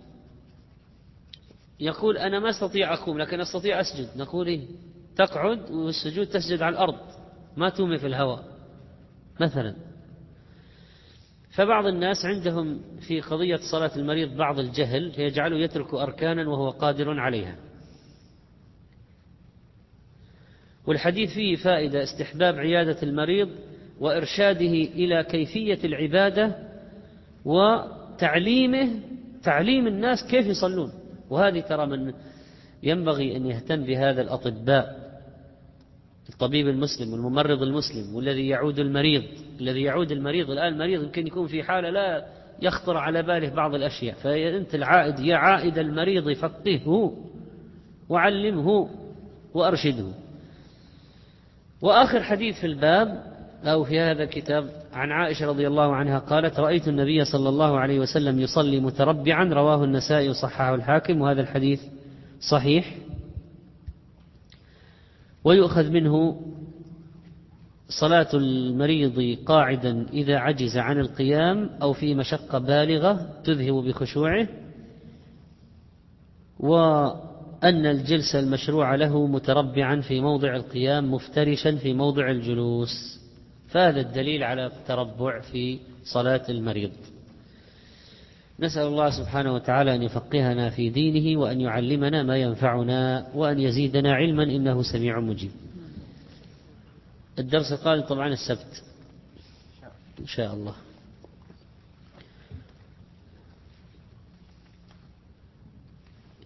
يقول أنا ما أستطيع أقوم لكن أستطيع أسجد. نقول إيه؟ تقعد والسجود تسجد على الأرض. ما تومي في الهواء مثلا. فبعض الناس عندهم في قضية صلاة المريض بعض الجهل يجعله يترك أركانا وهو قادر عليها. والحديث فيه فائدة استحباب عيادة المريض وإرشاده إلى كيفية العبادة وتعليمه تعليم الناس كيف يصلون. وهذه ترى من ينبغي أن يهتم بهذا الأطباء. الطبيب المسلم والممرض المسلم والذي يعود المريض الذي يعود المريض الآن المريض يمكن يكون في حالة لا يخطر على باله بعض الأشياء. فأنت العائد يا عائد المريض فقهه وعلمه وأرشده. وآخر حديث في الباب أو في هذا الكتاب عن عائشة رضي الله عنها قالت رأيت النبي صلى الله عليه وسلم يصلي متربعا رواه النسائي وصححه الحاكم. وهذا الحديث صحيح. ويؤخذ منه صلاة المريض قاعدا إذا عجز عن القيام أو في مشقة بالغة تذهب بخشوعه أن الجلس المشروع له متربعا في موضع القيام مفترشا في موضع الجلوس. فهذا الدليل على التربع في صلاة المريض. نسأل الله سبحانه وتعالى أن يفقهنا في دينه وأن يعلمنا ما ينفعنا وأن يزيدنا علما إنه سميع مجيب. الدرس القادم طبعا السبت. إن شاء الله.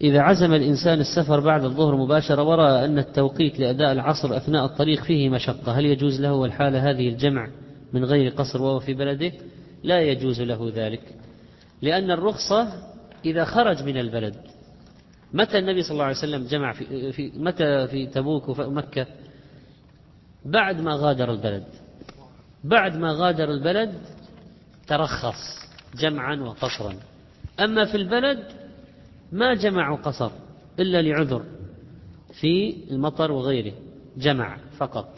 إذا عزم الإنسان السفر بعد الظهر مباشرة ورأى أن التوقيت لأداء العصر أثناء الطريق فيه مشقة. هل يجوز له والحالة هذه الجمع من غير قصر وهو في بلده؟ لا يجوز له ذلك. لأن الرخصة إذا خرج من البلد. متى النبي صلى الله عليه وسلم جمع في, في متى في تبوك ومكة بعد ما غادر البلد. بعد ما غادر البلد ترخص جمعا وقصرا. أما في البلد ما جمعوا قصر إلا لعذر في المطر وغيره جمع فقط.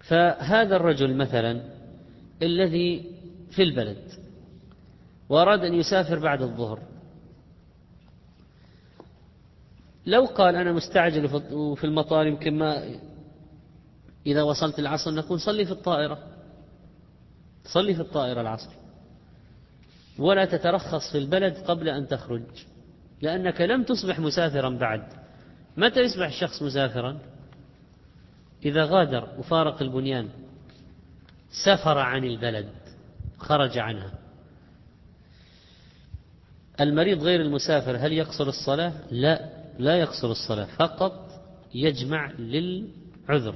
فهذا الرجل مثلا الذي في البلد وأراد أن يسافر بعد الظهر. لو قال أنا مستعجل وفي المطار يمكن ما إذا وصلت العصر نقول صلي في الطائرة. صلي في الطائرة العصر. ولا تترخص في البلد قبل أن تخرج لأنك لم تصبح مسافرا بعد. متى يصبح الشخص مسافرا؟ إذا غادر وفارق البنيان سفر عن البلد خرج عنها. المريض غير المسافر هل يقصر الصلاة؟ لا لا يقصر الصلاة فقط يجمع للعذر.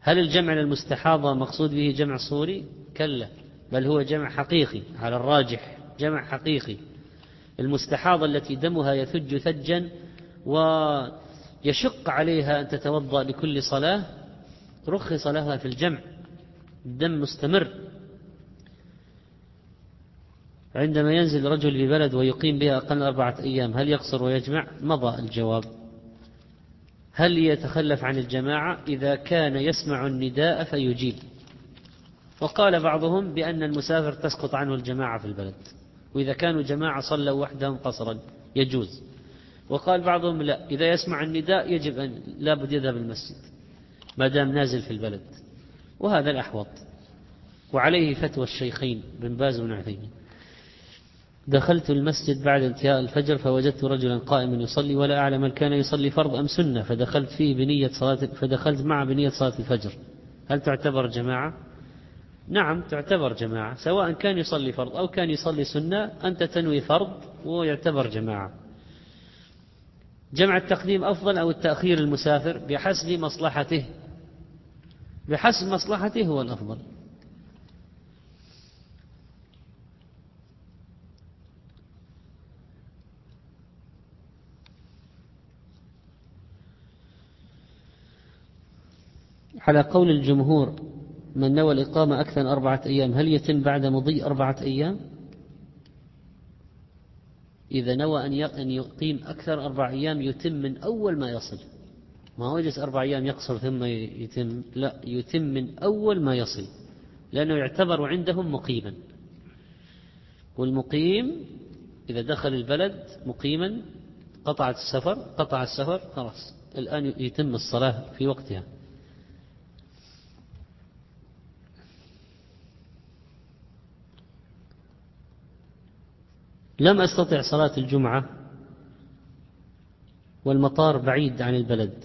هل الجمع للمستحاضة مقصود به جمع صوري؟ كلا بل هو جمع حقيقي على الراجح جمع حقيقي. المستحاضة التي دمها يثج ثجا ويشق عليها أن تتوضأ لكل صلاة رخص لها في الجمع الدم مستمر. عندما ينزل رجل في بلد ويقيم بها أقل أربعة أيام هل يقصر ويجمع؟ مضى الجواب. هل يتخلف عن الجماعة؟ إذا كان يسمع النداء فيجيب. وقال بعضهم بأن المسافر تسقط عنه الجماعة في البلد. وإذا كانوا جماعة صلوا وحدهم قصرا. يجوز. وقال بعضهم لا إذا يسمع النداء يجب أن لابد يذهب المسجد ما دام نازل في البلد. وهذا الأحوط. وعليه فتوى الشيخين بن باز بن عثيمين. دخلت المسجد بعد انتهاء الفجر فوجدت رجلا قائما يصلي ولا أعلم هل كان يصلي فرض أم سنة فدخلت فيه بنية صلاة فدخلت معه بنية صلاة الفجر. هل تعتبر جماعة؟ نعم تعتبر جماعة سواء كان يصلي فرض أو كان يصلي سنة أنت تنوي فرض ويعتبر جماعة. جمع التقديم أفضل أو التأخير المسافر؟ بحسب مصلحته. بحسب مصلحته هو الأفضل. على قول الجمهور من نوى الإقامة أكثر من أربعة أيام هل يتم بعد مضي أربعة أيام؟ إذا نوى أن يقيم أكثر أربع أيام يتم من أول ما يصل. ما هو يجلس أربع أيام يقصر ثم يتم؟ لا يتم من أول ما يصل لأنه يعتبر عندهم مقيما. والمقيم إذا دخل البلد مقيما قطعت السفر قطع السفر خلاص. الآن يتم الصلاة في وقتها. لم أستطع صلاة الجمعة والمطار بعيد عن البلد.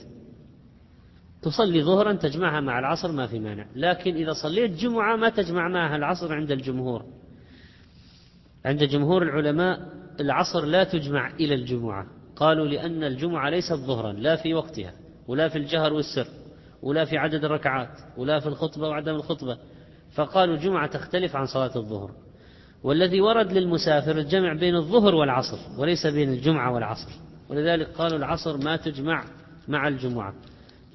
تصلي ظهرا تجمعها مع العصر ما في مانع لكن إذا صليت جمعة ما تجمع معها العصر عند الجمهور. عند جمهور العلماء العصر لا تجمع إلى الجمعة. قالوا لأن الجمعة ليست ظهرا لا في وقتها ولا في الجهر والسر ولا في عدد الركعات ولا في الخطبة وعدم الخطبة. فقالوا الجمعة تختلف عن صلاة الظهر. والذي ورد للمسافر الجمع بين الظهر والعصر وليس بين الجمعة والعصر. ولذلك قالوا العصر ما تجمع مع الجمعة.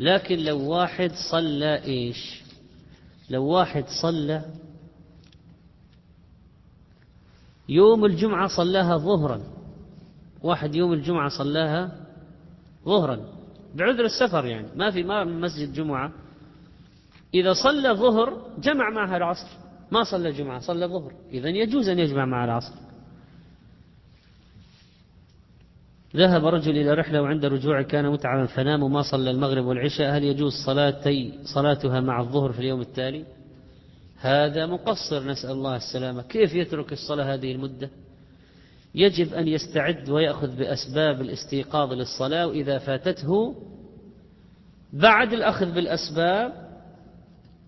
لكن لو واحد صلى إيش؟ لو واحد صلى يوم الجمعة صلاها ظهرا. واحد يوم الجمعة صلاها ظهرا. بعذر السفر يعني. ما في ما مسجد جمعة. إذا صلى ظهر جمع معها العصر. ما صلى الجمعة صلى الظهر. إذا يجوز أن يجمع مع العصر. ذهب رجل إلى رحلة وعند رجوعه كان متعبا فنام وما صلى المغرب والعشاء. هل يجوز صلاتي صلاتها مع الظهر في اليوم التالي؟ هذا مقصر. نسأل الله السلامة. كيف يترك الصلاة هذه المدة؟ يجب أن يستعد ويأخذ بأسباب الاستيقاظ للصلاة وإذا فاتته بعد الأخذ بالأسباب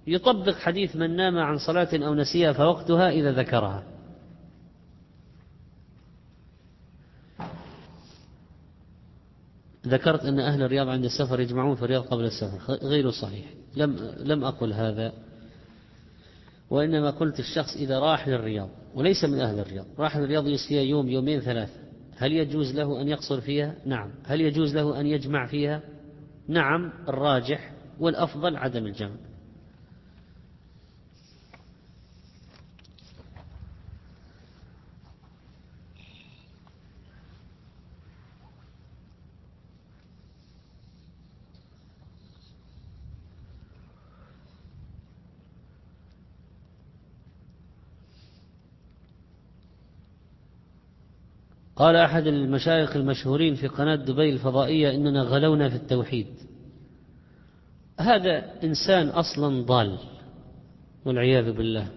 يطبق حديث من نام عن صلاة أو نسيها فوقتها إذا ذكرها. ذكرت أن أهل الرياض عند السفر يجمعون في الرياض قبل السفر غير صحيح. لم, لم أقل هذا وإنما قلت الشخص إذا راح للرياض وليس من أهل الرياض. راح للرياض فيها يوم يومين ثلاثة. هل يجوز له أن يقصر فيها؟ نعم. هل يجوز له أن يجمع فيها؟ نعم الراجح والأفضل عدم الجمع. قال أحد المشايخ المشهورين في قناة دبي الفضائية إننا غلونا في التوحيد. هذا إنسان أصلا ضال والعياذ بالله.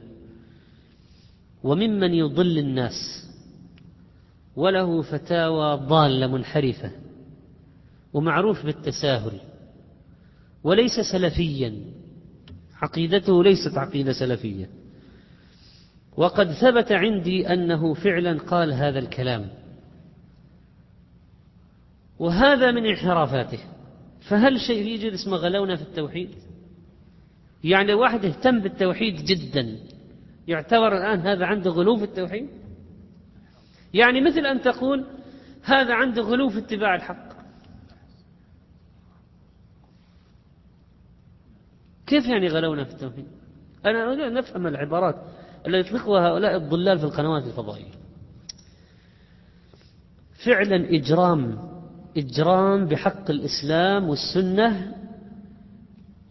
وممن يضل الناس وله فتاوى ضالة منحرفة ومعروف بالتساهل وليس سلفيا. عقيدته ليست عقيدة سلفية. وقد ثبت عندي أنه فعلا قال هذا الكلام. وهذا من انحرافاته فهل شيء يوجد اسمه غلونا في التوحيد؟ يعني واحد اهتم بالتوحيد جدا يعتبر الآن هذا عنده غلو في التوحيد؟ يعني مثل أن تقول هذا عنده غلو في اتباع الحق. كيف يعني غلونا في التوحيد؟ أنا أريد أن نفهم العبارات التي يطلقها هؤلاء الضلال في القنوات الفضائية. فعلا إجرام إجرام بحق الإسلام والسنة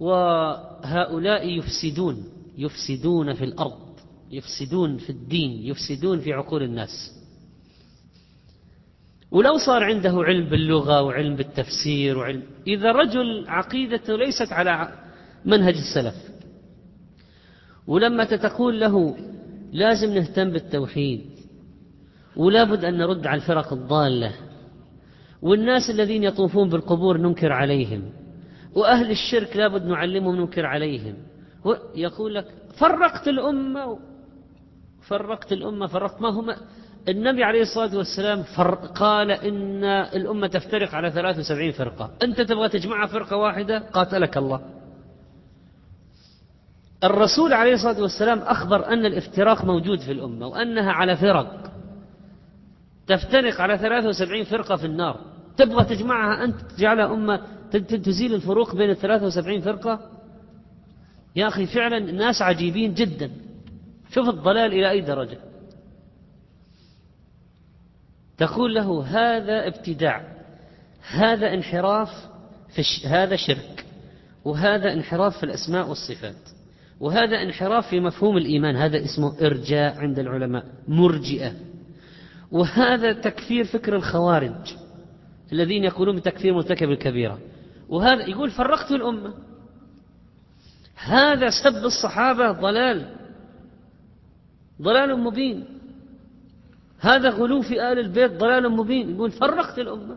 وهؤلاء يفسدون يفسدون في الأرض يفسدون في الدين يفسدون في عقول الناس. ولو صار عنده علم باللغة وعلم بالتفسير وعلم إذا رجل عقيدته ليست على منهج السلف. ولما تقول له لازم نهتم بالتوحيد ولا بد أن نرد على الفرق الضالة. والناس الذين يطوفون بالقبور ننكر عليهم. وأهل الشرك لابد نعلمهم ننكر عليهم. يقول لك فرقت الأمة فرقت الأمة فرقت ما هم؟ النبي عليه الصلاة والسلام قال إن الأمة تفترق على 73 فرقة. أنت تبغى تجمعها فرقة واحدة؟ قاتلك الله. الرسول عليه الصلاة والسلام أخبر أن الافتراق موجود في الأمة وأنها على فرق. تفترق على 73 فرقة في النار. تبغى تجمعها أنت تجعلها أمة تزيل الفروق بين ال 73 فرقة؟ يا أخي فعلا الناس عجيبين جدا. شوف الضلال إلى أي درجة. تقول له هذا ابتداع هذا انحراف في الش... هذا شرك وهذا انحراف في الأسماء والصفات وهذا انحراف في مفهوم الإيمان. هذا اسمه إرجاء عند العلماء مرجئة. وهذا تكفير فكر الخوارج. الذين يقولون بتكفير مرتكب الكبيرة. وهذا يقول فرقت الأمة. هذا سب الصحابة ضلال. ضلال مبين. هذا غلو في آل البيت ضلال مبين. يقول فرقت الأمة.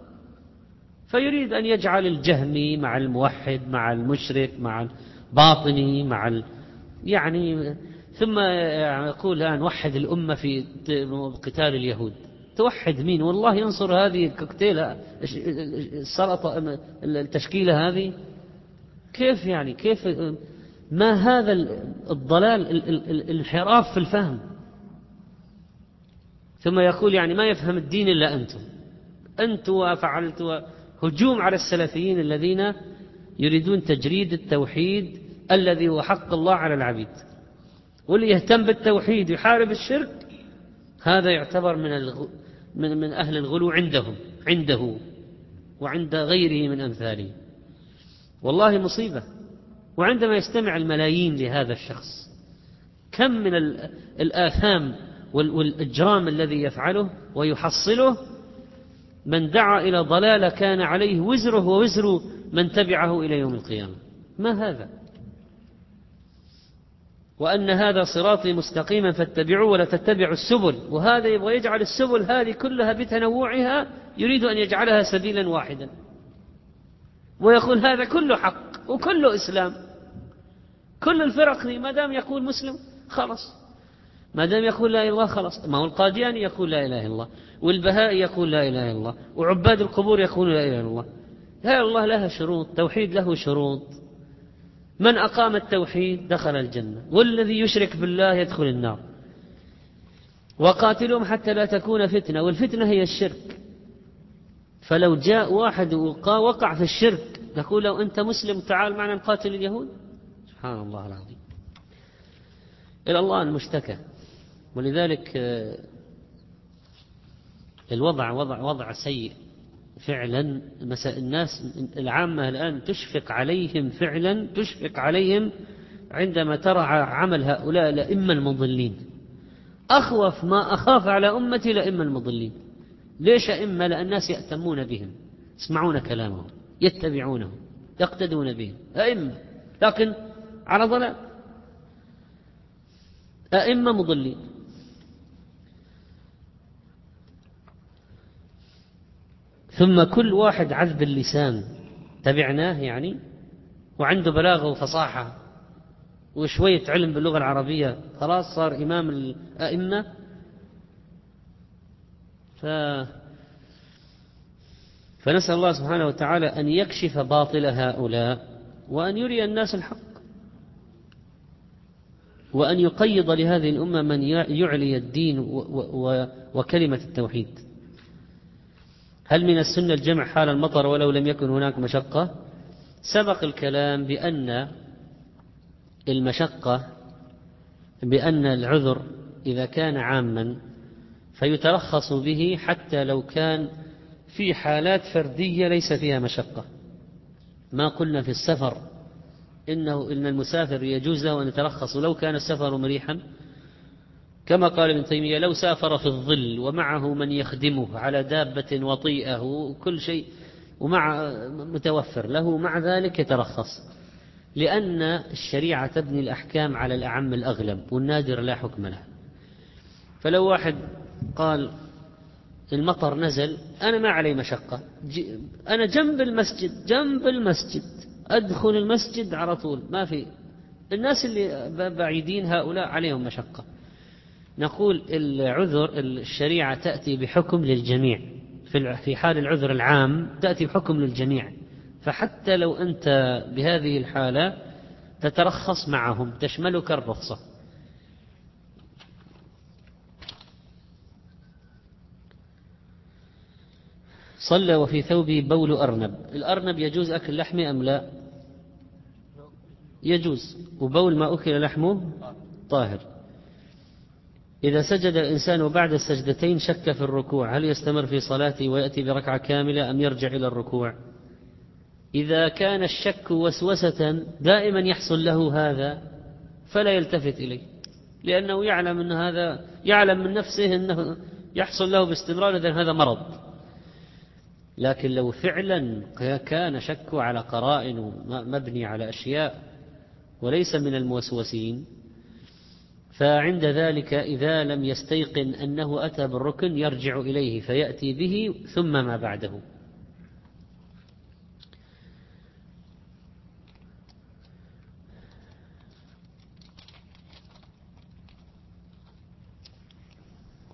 فيريد أن يجعل الجهمي مع الموحد مع المشرك مع الباطني مع ال... يعني ثم يقول الآن وحد الأمة في قتال اليهود. توحد مين؟ والله ينصر هذه الكوكتيلة السلطة التشكيلة هذه. كيف يعني؟ كيف ما هذا الضلال الانحراف في الفهم؟ ثم يقول يعني ما يفهم الدين إلا أنتم. أنتم وفعلت هجوم على السلفيين الذين يريدون تجريد التوحيد الذي هو حق الله على العبيد. واللي يهتم بالتوحيد يحارب الشرك هذا يعتبر من من من أهل الغلو عندهم عنده وعند غيره من أمثاله. والله مصيبة. وعندما يستمع الملايين لهذا الشخص كم من الآثام والإجرام الذي يفعله ويحصله من دعا إلى ضلالة كان عليه وزره ووزر من تبعه إلى يوم القيامة. ما هذا؟ وأن هذا صراطي مستقيما فاتبعوه ولا تتبعوا السبل. وهذا يبغى يجعل السبل هذه كلها بتنوعها يريد أن يجعلها سبيلا واحدا. ويقول هذا كله حق وكله إسلام. كل الفرق ما دام يقول مسلم خلاص. ما دام يقول لا إله إلا الله خلاص. ما هو القادياني يقول لا إله إلا الله. والبهائي يقول لا إله إلا الله. وعباد القبور يقولون لا إله إلا الله. لا إله الله لها شروط توحيد له شروط. من أقام التوحيد دخل الجنة والذي يشرك بالله يدخل النار. وقاتلهم حتى لا تكون فتنة والفتنة هي الشرك. فلو جاء واحد وقع في الشرك نقول له أنت مسلم تعال معنا نقاتل اليهود. سبحان الله العظيم. إلى الله المشتكى. ولذلك آه، الوضع وضع وضع سيء. فعلا الناس العامة الآن تشفق عليهم فعلا تشفق عليهم عندما ترى عمل هؤلاء الأئمة المضلين. أخوف ما أخاف على أمتي الأئمة المضلين. ليش أئمة لأن الناس يأتمون بهم يسمعون كلامهم يتبعونهم يقتدون بهم. أئمة. لكن على ضلال. أئمة مضلين. ثم كل واحد عذب اللسان. تبعناه يعني؟ وعنده بلاغة وفصاحة وشوية علم باللغة العربية. خلاص صار إمام الأئمة. ف فنسأل الله سبحانه وتعالى أن يكشف باطل هؤلاء وأن يري الناس الحق. وأن يقيض لهذه الأمة من يعلي الدين وكلمة التوحيد. هل من السنة الجمع حال المطر ولو لم يكن هناك مشقة؟ سبق الكلام بأن المشقة بأن العذر إذا كان عاما فيترخص به حتى لو كان في حالات فردية ليس فيها مشقة. ما قلنا في السفر إنه إن المسافر يجوز له أن يترخص لو كان السفر مريحا كما قال ابن تيمية لو سافر في الظل ومعه من يخدمه على دابة وطيئة وكل شيء ومع متوفر له مع ذلك يترخص. لأن الشريعة تبني الأحكام على الأعم الأغلب والنادر لا حكم له. فلو واحد قال المطر نزل أنا ما علي مشقة. أنا جنب المسجد جنب المسجد أدخل المسجد على طول ما في. الناس اللي بعيدين هؤلاء عليهم مشقة. نقول العذر الشريعة تأتي بحكم للجميع. في حال العذر العام تأتي بحكم للجميع. فحتى لو أنت بهذه الحالة تترخص معهم تشملك الرخصة. صلى وفي ثوبه بول أرنب. الأرنب يجوز أكل لحمه أم لا؟ يجوز. وبول ما أكل لحمه طاهر. إذا سجد الإنسان بعد السجدتين شك في الركوع هل يستمر في صلاته ويأتي بركعة كاملة أم يرجع إلى الركوع؟ إذا كان الشك وسوسة دائما يحصل له هذا فلا يلتفت إليه لأنه يعلم أن هذا يعلم من نفسه أنه يحصل له باستمرار إذا هذا مرض. لكن لو فعلا كان شك على قرائن مبني على أشياء وليس من الموسوسين فعند ذلك إذا لم يستيقن أنه أتى بالركن يرجع إليه فيأتي به ثم ما بعده.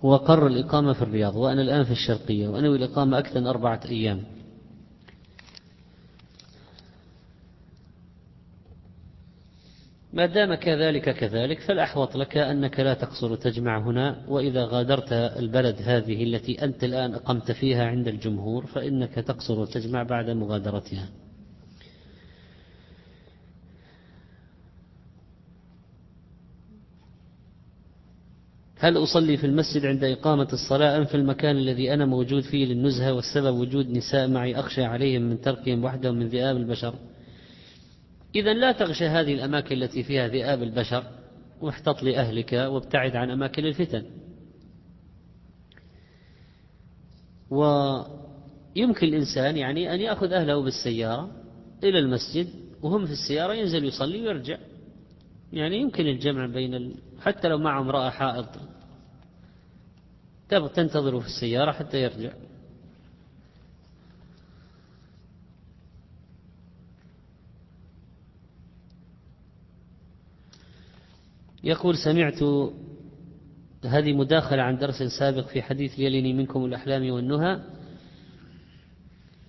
وقر الإقامة في الرياض وأنا الآن في الشرقية وأنوي الإقامة أكثر من أربعة أيام. ما دام كذلك كذلك فالأحوط لك أنك لا تقصر تجمع هنا وإذا غادرت البلد هذه التي أنت الآن أقمت فيها عند الجمهور فإنك تقصر تجمع بعد مغادرتها. هل أصلي في المسجد عند إقامة الصلاة أم في المكان الذي أنا موجود فيه للنزهة والسبب وجود نساء معي أخشى عليهم من تركهم وحدهم من ذئاب البشر؟ إذا لا تغشى هذه الأماكن التي فيها ذئاب البشر واحتط لأهلك وابتعد عن أماكن الفتن. يمكن الإنسان يعني أن يأخذ أهله بالسيارة إلى المسجد وهم في السيارة ينزل يصلي ويرجع. يعني يمكن الجمع بين ال... حتى لو مع امرأة حائض تنتظره في السيارة حتى يرجع. يقول سمعت هذه مداخلة عن درس سابق في حديث يليني منكم الأحلام والنهى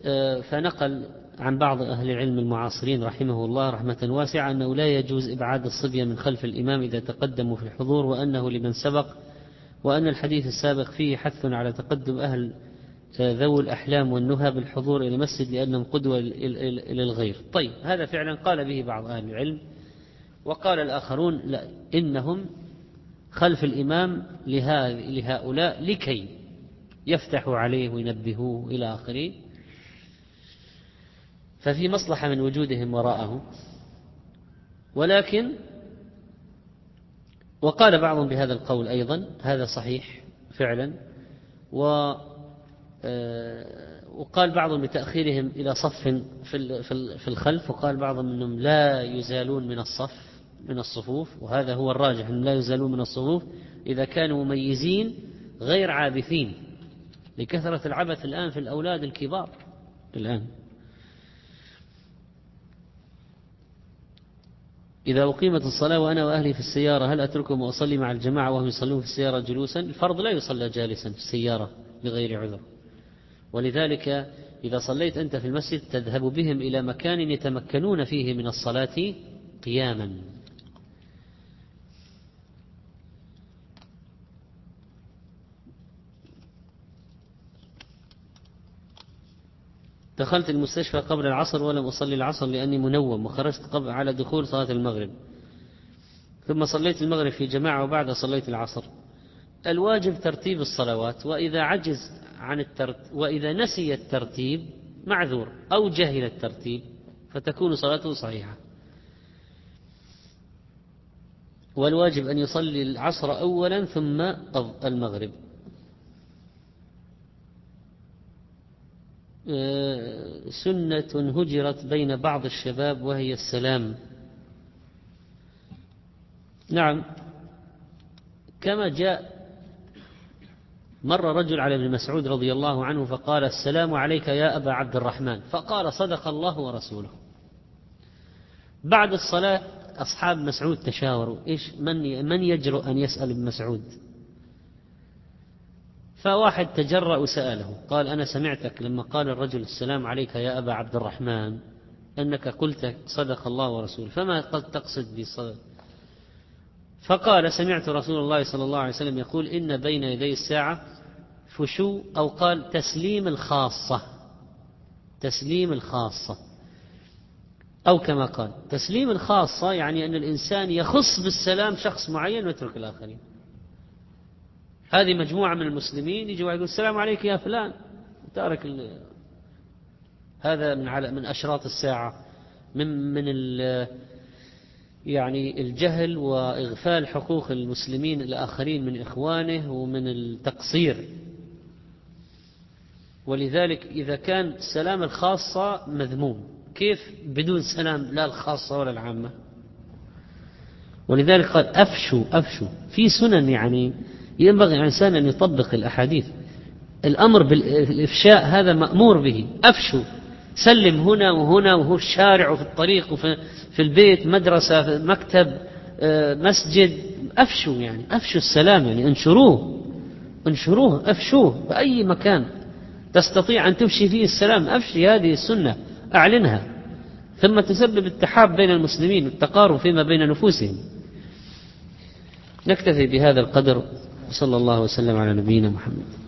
آه، فنقل عن بعض أهل العلم المعاصرين رحمه الله رحمة واسعة أنه لا يجوز إبعاد الصبية من خلف الإمام إذا تقدموا في الحضور وأنه لمن سبق وأن الحديث السابق فيه حث على تقدم أهل ذوي الأحلام والنهى بالحضور إلى المسجد لأنهم قدوة إلى الغير. طيب هذا فعلا قال به بعض أهل العلم. وقال الآخرون لا إنهم خلف الإمام لهؤلاء لكي يفتحوا عليه وينبهوه إلى آخره. ففي مصلحة من وجودهم وراءه. ولكن وقال بعضهم بهذا القول أيضا هذا صحيح فعلا. و آه، وقال بعضهم بتأخيرهم إلى صف في الخلف وقال بعضهم أنهم لا يزالون من الصف. من الصفوف وهذا هو الراجح أنهم لا يزالون من الصفوف إذا كانوا مميزين غير عابثين لكثرة العبث الآن في الأولاد الكبار. الآن. إذا أقيمت الصلاة وأنا وأهلي في السيارة هل أتركهم وأصلي مع الجماعة وهم يصلون في السيارة جلوسا؟ الفرض لا يصلى جالسا في السيارة بغير عذر. ولذلك إذا صليت أنت في المسجد تذهب بهم إلى مكان يتمكنون فيه من الصلاة قياما. دخلت المستشفى قبل العصر ولم أصلي العصر لأني منوم وخرجت قبل على دخول صلاة المغرب. ثم صليت المغرب في جماعة وبعد صليت العصر. الواجب ترتيب الصلوات وإذا عجز عن الترتيب وإذا نسي الترتيب معذور أو جهل الترتيب فتكون صلاته صحيحة. والواجب أن يصلي العصر أولا ثم المغرب. سنة هجرت بين بعض الشباب وهي السلام. نعم. كما جاء مر رجل على ابن مسعود رضي الله عنه فقال السلام عليك يا أبا عبد الرحمن. فقال صدق الله ورسوله. بعد الصلاة أصحاب مسعود تشاوروا. إيش من من يجرؤ أن يسأل ابن مسعود؟ فواحد تجرأ وسأله قال أنا سمعتك لما قال الرجل السلام عليك يا أبا عبد الرحمن أنك قلت صدق الله ورسوله فما قد تقصد بصدق فقال سمعت رسول الله صلى الله عليه وسلم يقول إن بين يدي الساعة فشو أو قال تسليم الخاصة تسليم الخاصة أو كما قال تسليم الخاصة يعني أن الإنسان يخص بالسلام شخص معين ويترك الآخرين. هذه مجموعة من المسلمين يجي واحد يقول السلام عليك يا فلان. تارك. هذا من على من أشراط الساعة من من ال... يعني الجهل وإغفال حقوق المسلمين الآخرين من إخوانه ومن التقصير. ولذلك إذا كان السلام الخاصة مذموم. كيف؟ بدون سلام لا الخاصة ولا العامة. ولذلك قال أفشوا أفشوا. في سنن يعني ينبغي الإنسان أن يطبق الأحاديث. الأمر بالإفشاء هذا مأمور به. أفشوا. سلم هنا وهنا وهو الشارع وفي الطريق وفي في البيت مدرسة في مكتب آه، مسجد. أفشوا يعني. أفشوا السلام يعني. انشروه. انشروه. أفشوه. بأي مكان تستطيع أن تفشي فيه السلام. أفشي هذه السنة. أعلنها. ثم تسبب التحاب بين المسلمين والتقارب فيما بين نفوسهم. نكتفي بهذا القدر. وصلى الله وسلم على نبينا محمد.